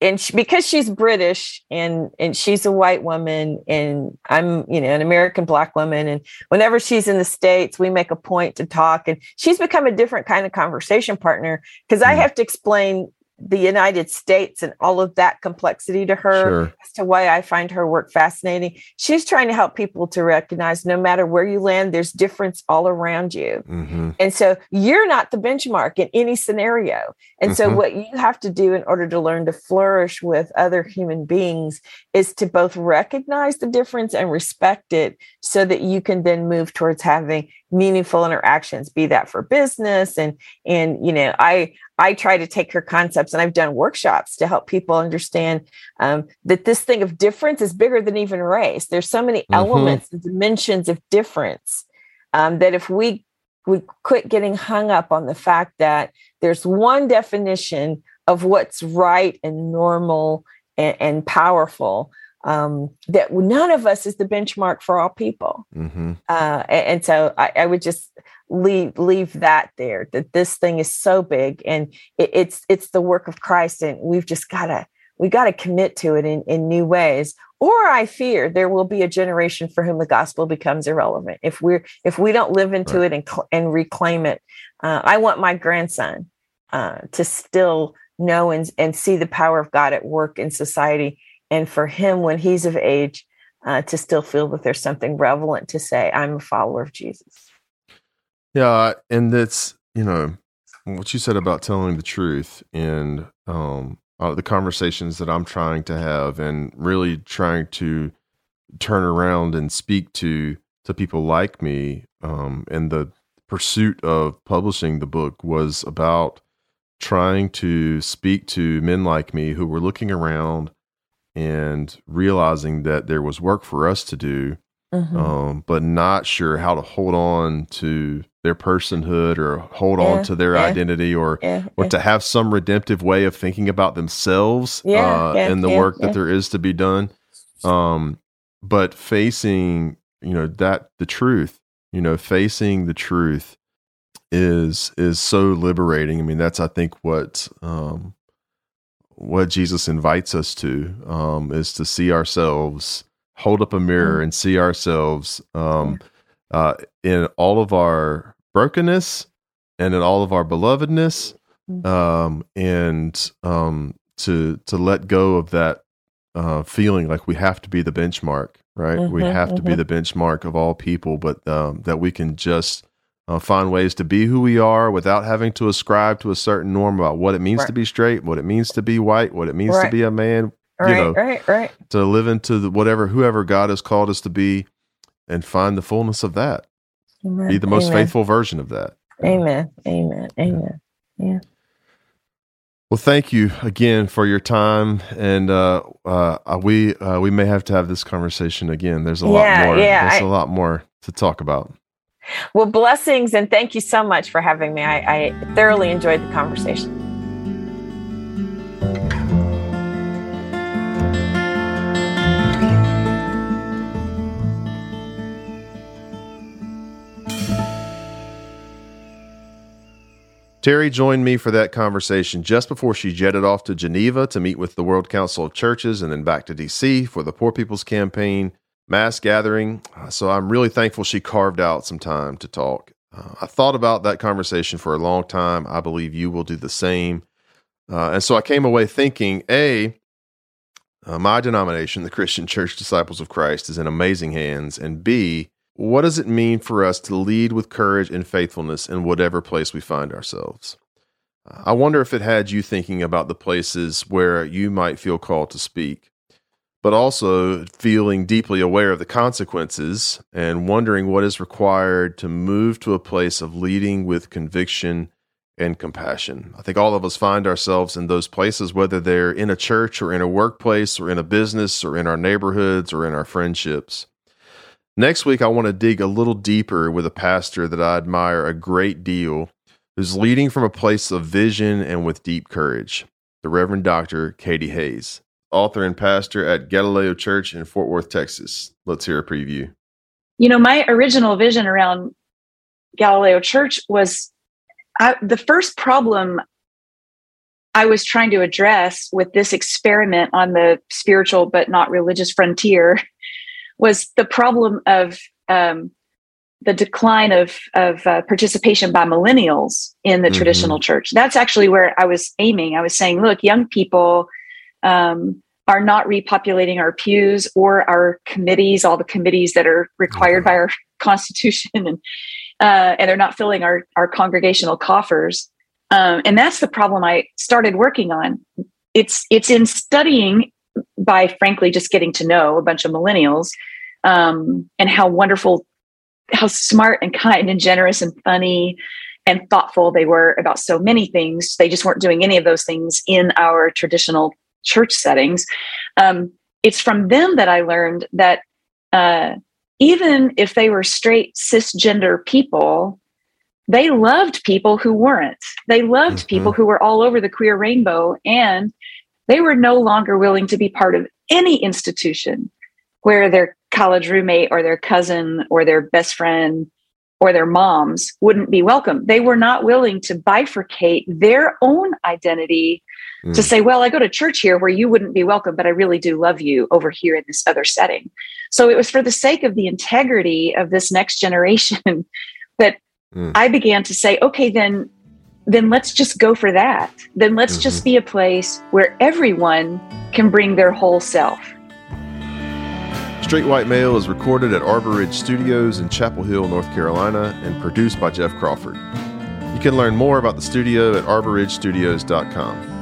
and she, because she's British and and she's a white woman and I'm you know an American black woman and whenever she's in the states we make a point to talk and she's become a different kind of conversation partner because mm. I have to explain the United States and all of that complexity to her sure. as to why I find her work fascinating. She's trying to help people to recognize no matter where you land, there's difference all around you. Mm-hmm. And so you're not the benchmark in any scenario. And mm-hmm. so what you have to do in order to learn to flourish with other human beings is to both recognize the difference and respect it so that you can then move towards having meaningful interactions be that for business and and you know i I try to take her concepts and I've done workshops to help people understand um, that this thing of difference is bigger than even race. There's so many mm-hmm. elements and dimensions of difference um, that if we we quit getting hung up on the fact that there's one definition of what's right and normal and, and powerful, um, that none of us is the benchmark for all people. Mm-hmm. Uh, and, and, so I, I, would just leave leave that there. That this thing is so big, and it, it's it's the work of Christ, and we've just gotta we gotta commit to it in in new ways. Or I fear there will be a generation for whom the gospel becomes irrelevant if we're if we don't live into right. it and and reclaim it. Uh, I want my grandson uh, to still know and, and see the power of God at work in society and for him when he's of age uh, to still feel that there's something relevant to say i'm a follower of jesus.
Yeah and that's you know what you said about telling the truth and um, uh, the conversations that i'm trying to have and really trying to turn around and speak to to people like me um, and the pursuit of publishing the book was about trying to speak to men like me who were looking around and realizing that there was work for us to do, mm-hmm. um, but not sure how to hold on to their personhood or hold yeah, on to their yeah, identity or yeah, or to have some redemptive way of thinking about themselves uh, in the work that there is to be done. Um, but facing, you know, that the truth, you know, facing the truth is is so liberating. I mean, that's I think what um, what Jesus invites us to um, is to see ourselves, hold up a mirror, mm. and see ourselves um, uh, in all of our brokenness and in all of our belovedness, mm. um, and um, to to let go of that uh, feeling like we have to be the benchmark, right? Mm-hmm, we have mm-hmm. to be mm-hmm. the benchmark of all people, but um, that we can just uh, find ways to be who we are without having to ascribe to a certain norm about what it means right. to be straight, what it means to be white, what it means right. to be a man.
Right, you know, right, right.
To live into the, whatever, whoever God has called us to be, and find the fullness of that. Amen. Be the most Amen. faithful version of that.
Amen. Amen. Amen. Yeah.
Well, thank you again for your time, and uh, uh, we uh, we may have to have this conversation again. There's a yeah, lot more. Yeah, there's I, a lot more to talk about.
Well, blessings and thank you so much for having me. I, I thoroughly enjoyed the conversation.
Terri joined me for that conversation just before she jetted off to Geneva to meet with the World Council of Churches and then back to DC for the Poor People's Campaign mass gathering. Uh, so I'm really thankful she carved out some time to talk. Uh, I thought about that conversation for a long time. I believe you will do the same. Uh, and so I came away thinking A, uh, my denomination, the Christian Church Disciples of Christ, is in amazing hands. And B, what does it mean for us to lead with courage and faithfulness in whatever place we find ourselves? Uh, I wonder if it had you thinking about the places where you might feel called to speak but also feeling deeply aware of the consequences and wondering what is required to move to a place of leading with conviction and compassion. I think all of us find ourselves in those places, whether they're in a church or in a workplace or in a business or in our neighborhoods or in our friendships. Next week, I want to dig a little deeper with a pastor that I admire a great deal, who's leading from a place of vision and with deep courage, the Reverend Dr. Katie Hays author and pastor at Galileo Church in Fort Worth, Texas. Let's hear a preview.
You know, my original vision around Galileo Church was I, the first problem I was trying to address with this experiment on the spiritual but not religious frontier was the problem of um, the decline of of uh, participation by millennials in the mm-hmm. traditional church. That's actually where I was aiming. I was saying, look, young people um, are not repopulating our pews or our committees, all the committees that are required by our constitution, and uh, and they're not filling our our congregational coffers. Um, and that's the problem I started working on. It's it's in studying by frankly just getting to know a bunch of millennials um, and how wonderful, how smart and kind and generous and funny and thoughtful they were about so many things. They just weren't doing any of those things in our traditional church settings. Um, it's from them that I learned that uh, even if they were straight cisgender people, they loved people who weren't. They loved mm-hmm. people who were all over the queer rainbow, and they were no longer willing to be part of any institution where their college roommate or their cousin or their best friend or their moms wouldn't be welcome. They were not willing to bifurcate their own identity mm. to say, well, I go to church here where you wouldn't be welcome, but I really do love you over here in this other setting. So it was for the sake of the integrity of this next generation that mm. I began to say, okay, then then let's just go for that. Then let's mm-hmm. just be a place where everyone can bring their whole self.
Straight White Male is recorded at Arbor Ridge Studios in Chapel Hill, North Carolina, and produced by Jeff Crawford. You can learn more about the studio at arborridgestudios.com.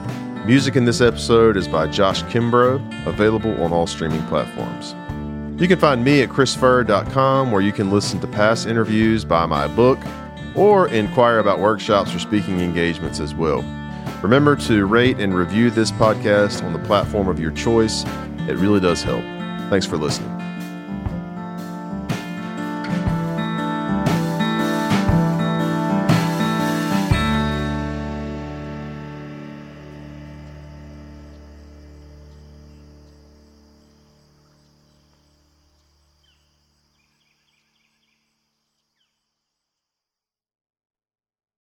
Music in this episode is by Josh Kimbrough, available on all streaming platforms. You can find me at chrisfurr.com, where you can listen to past interviews, buy my book, or inquire about workshops or speaking engagements as well. Remember to rate and review this podcast on the platform of your choice. It really does help. Thanks for listening.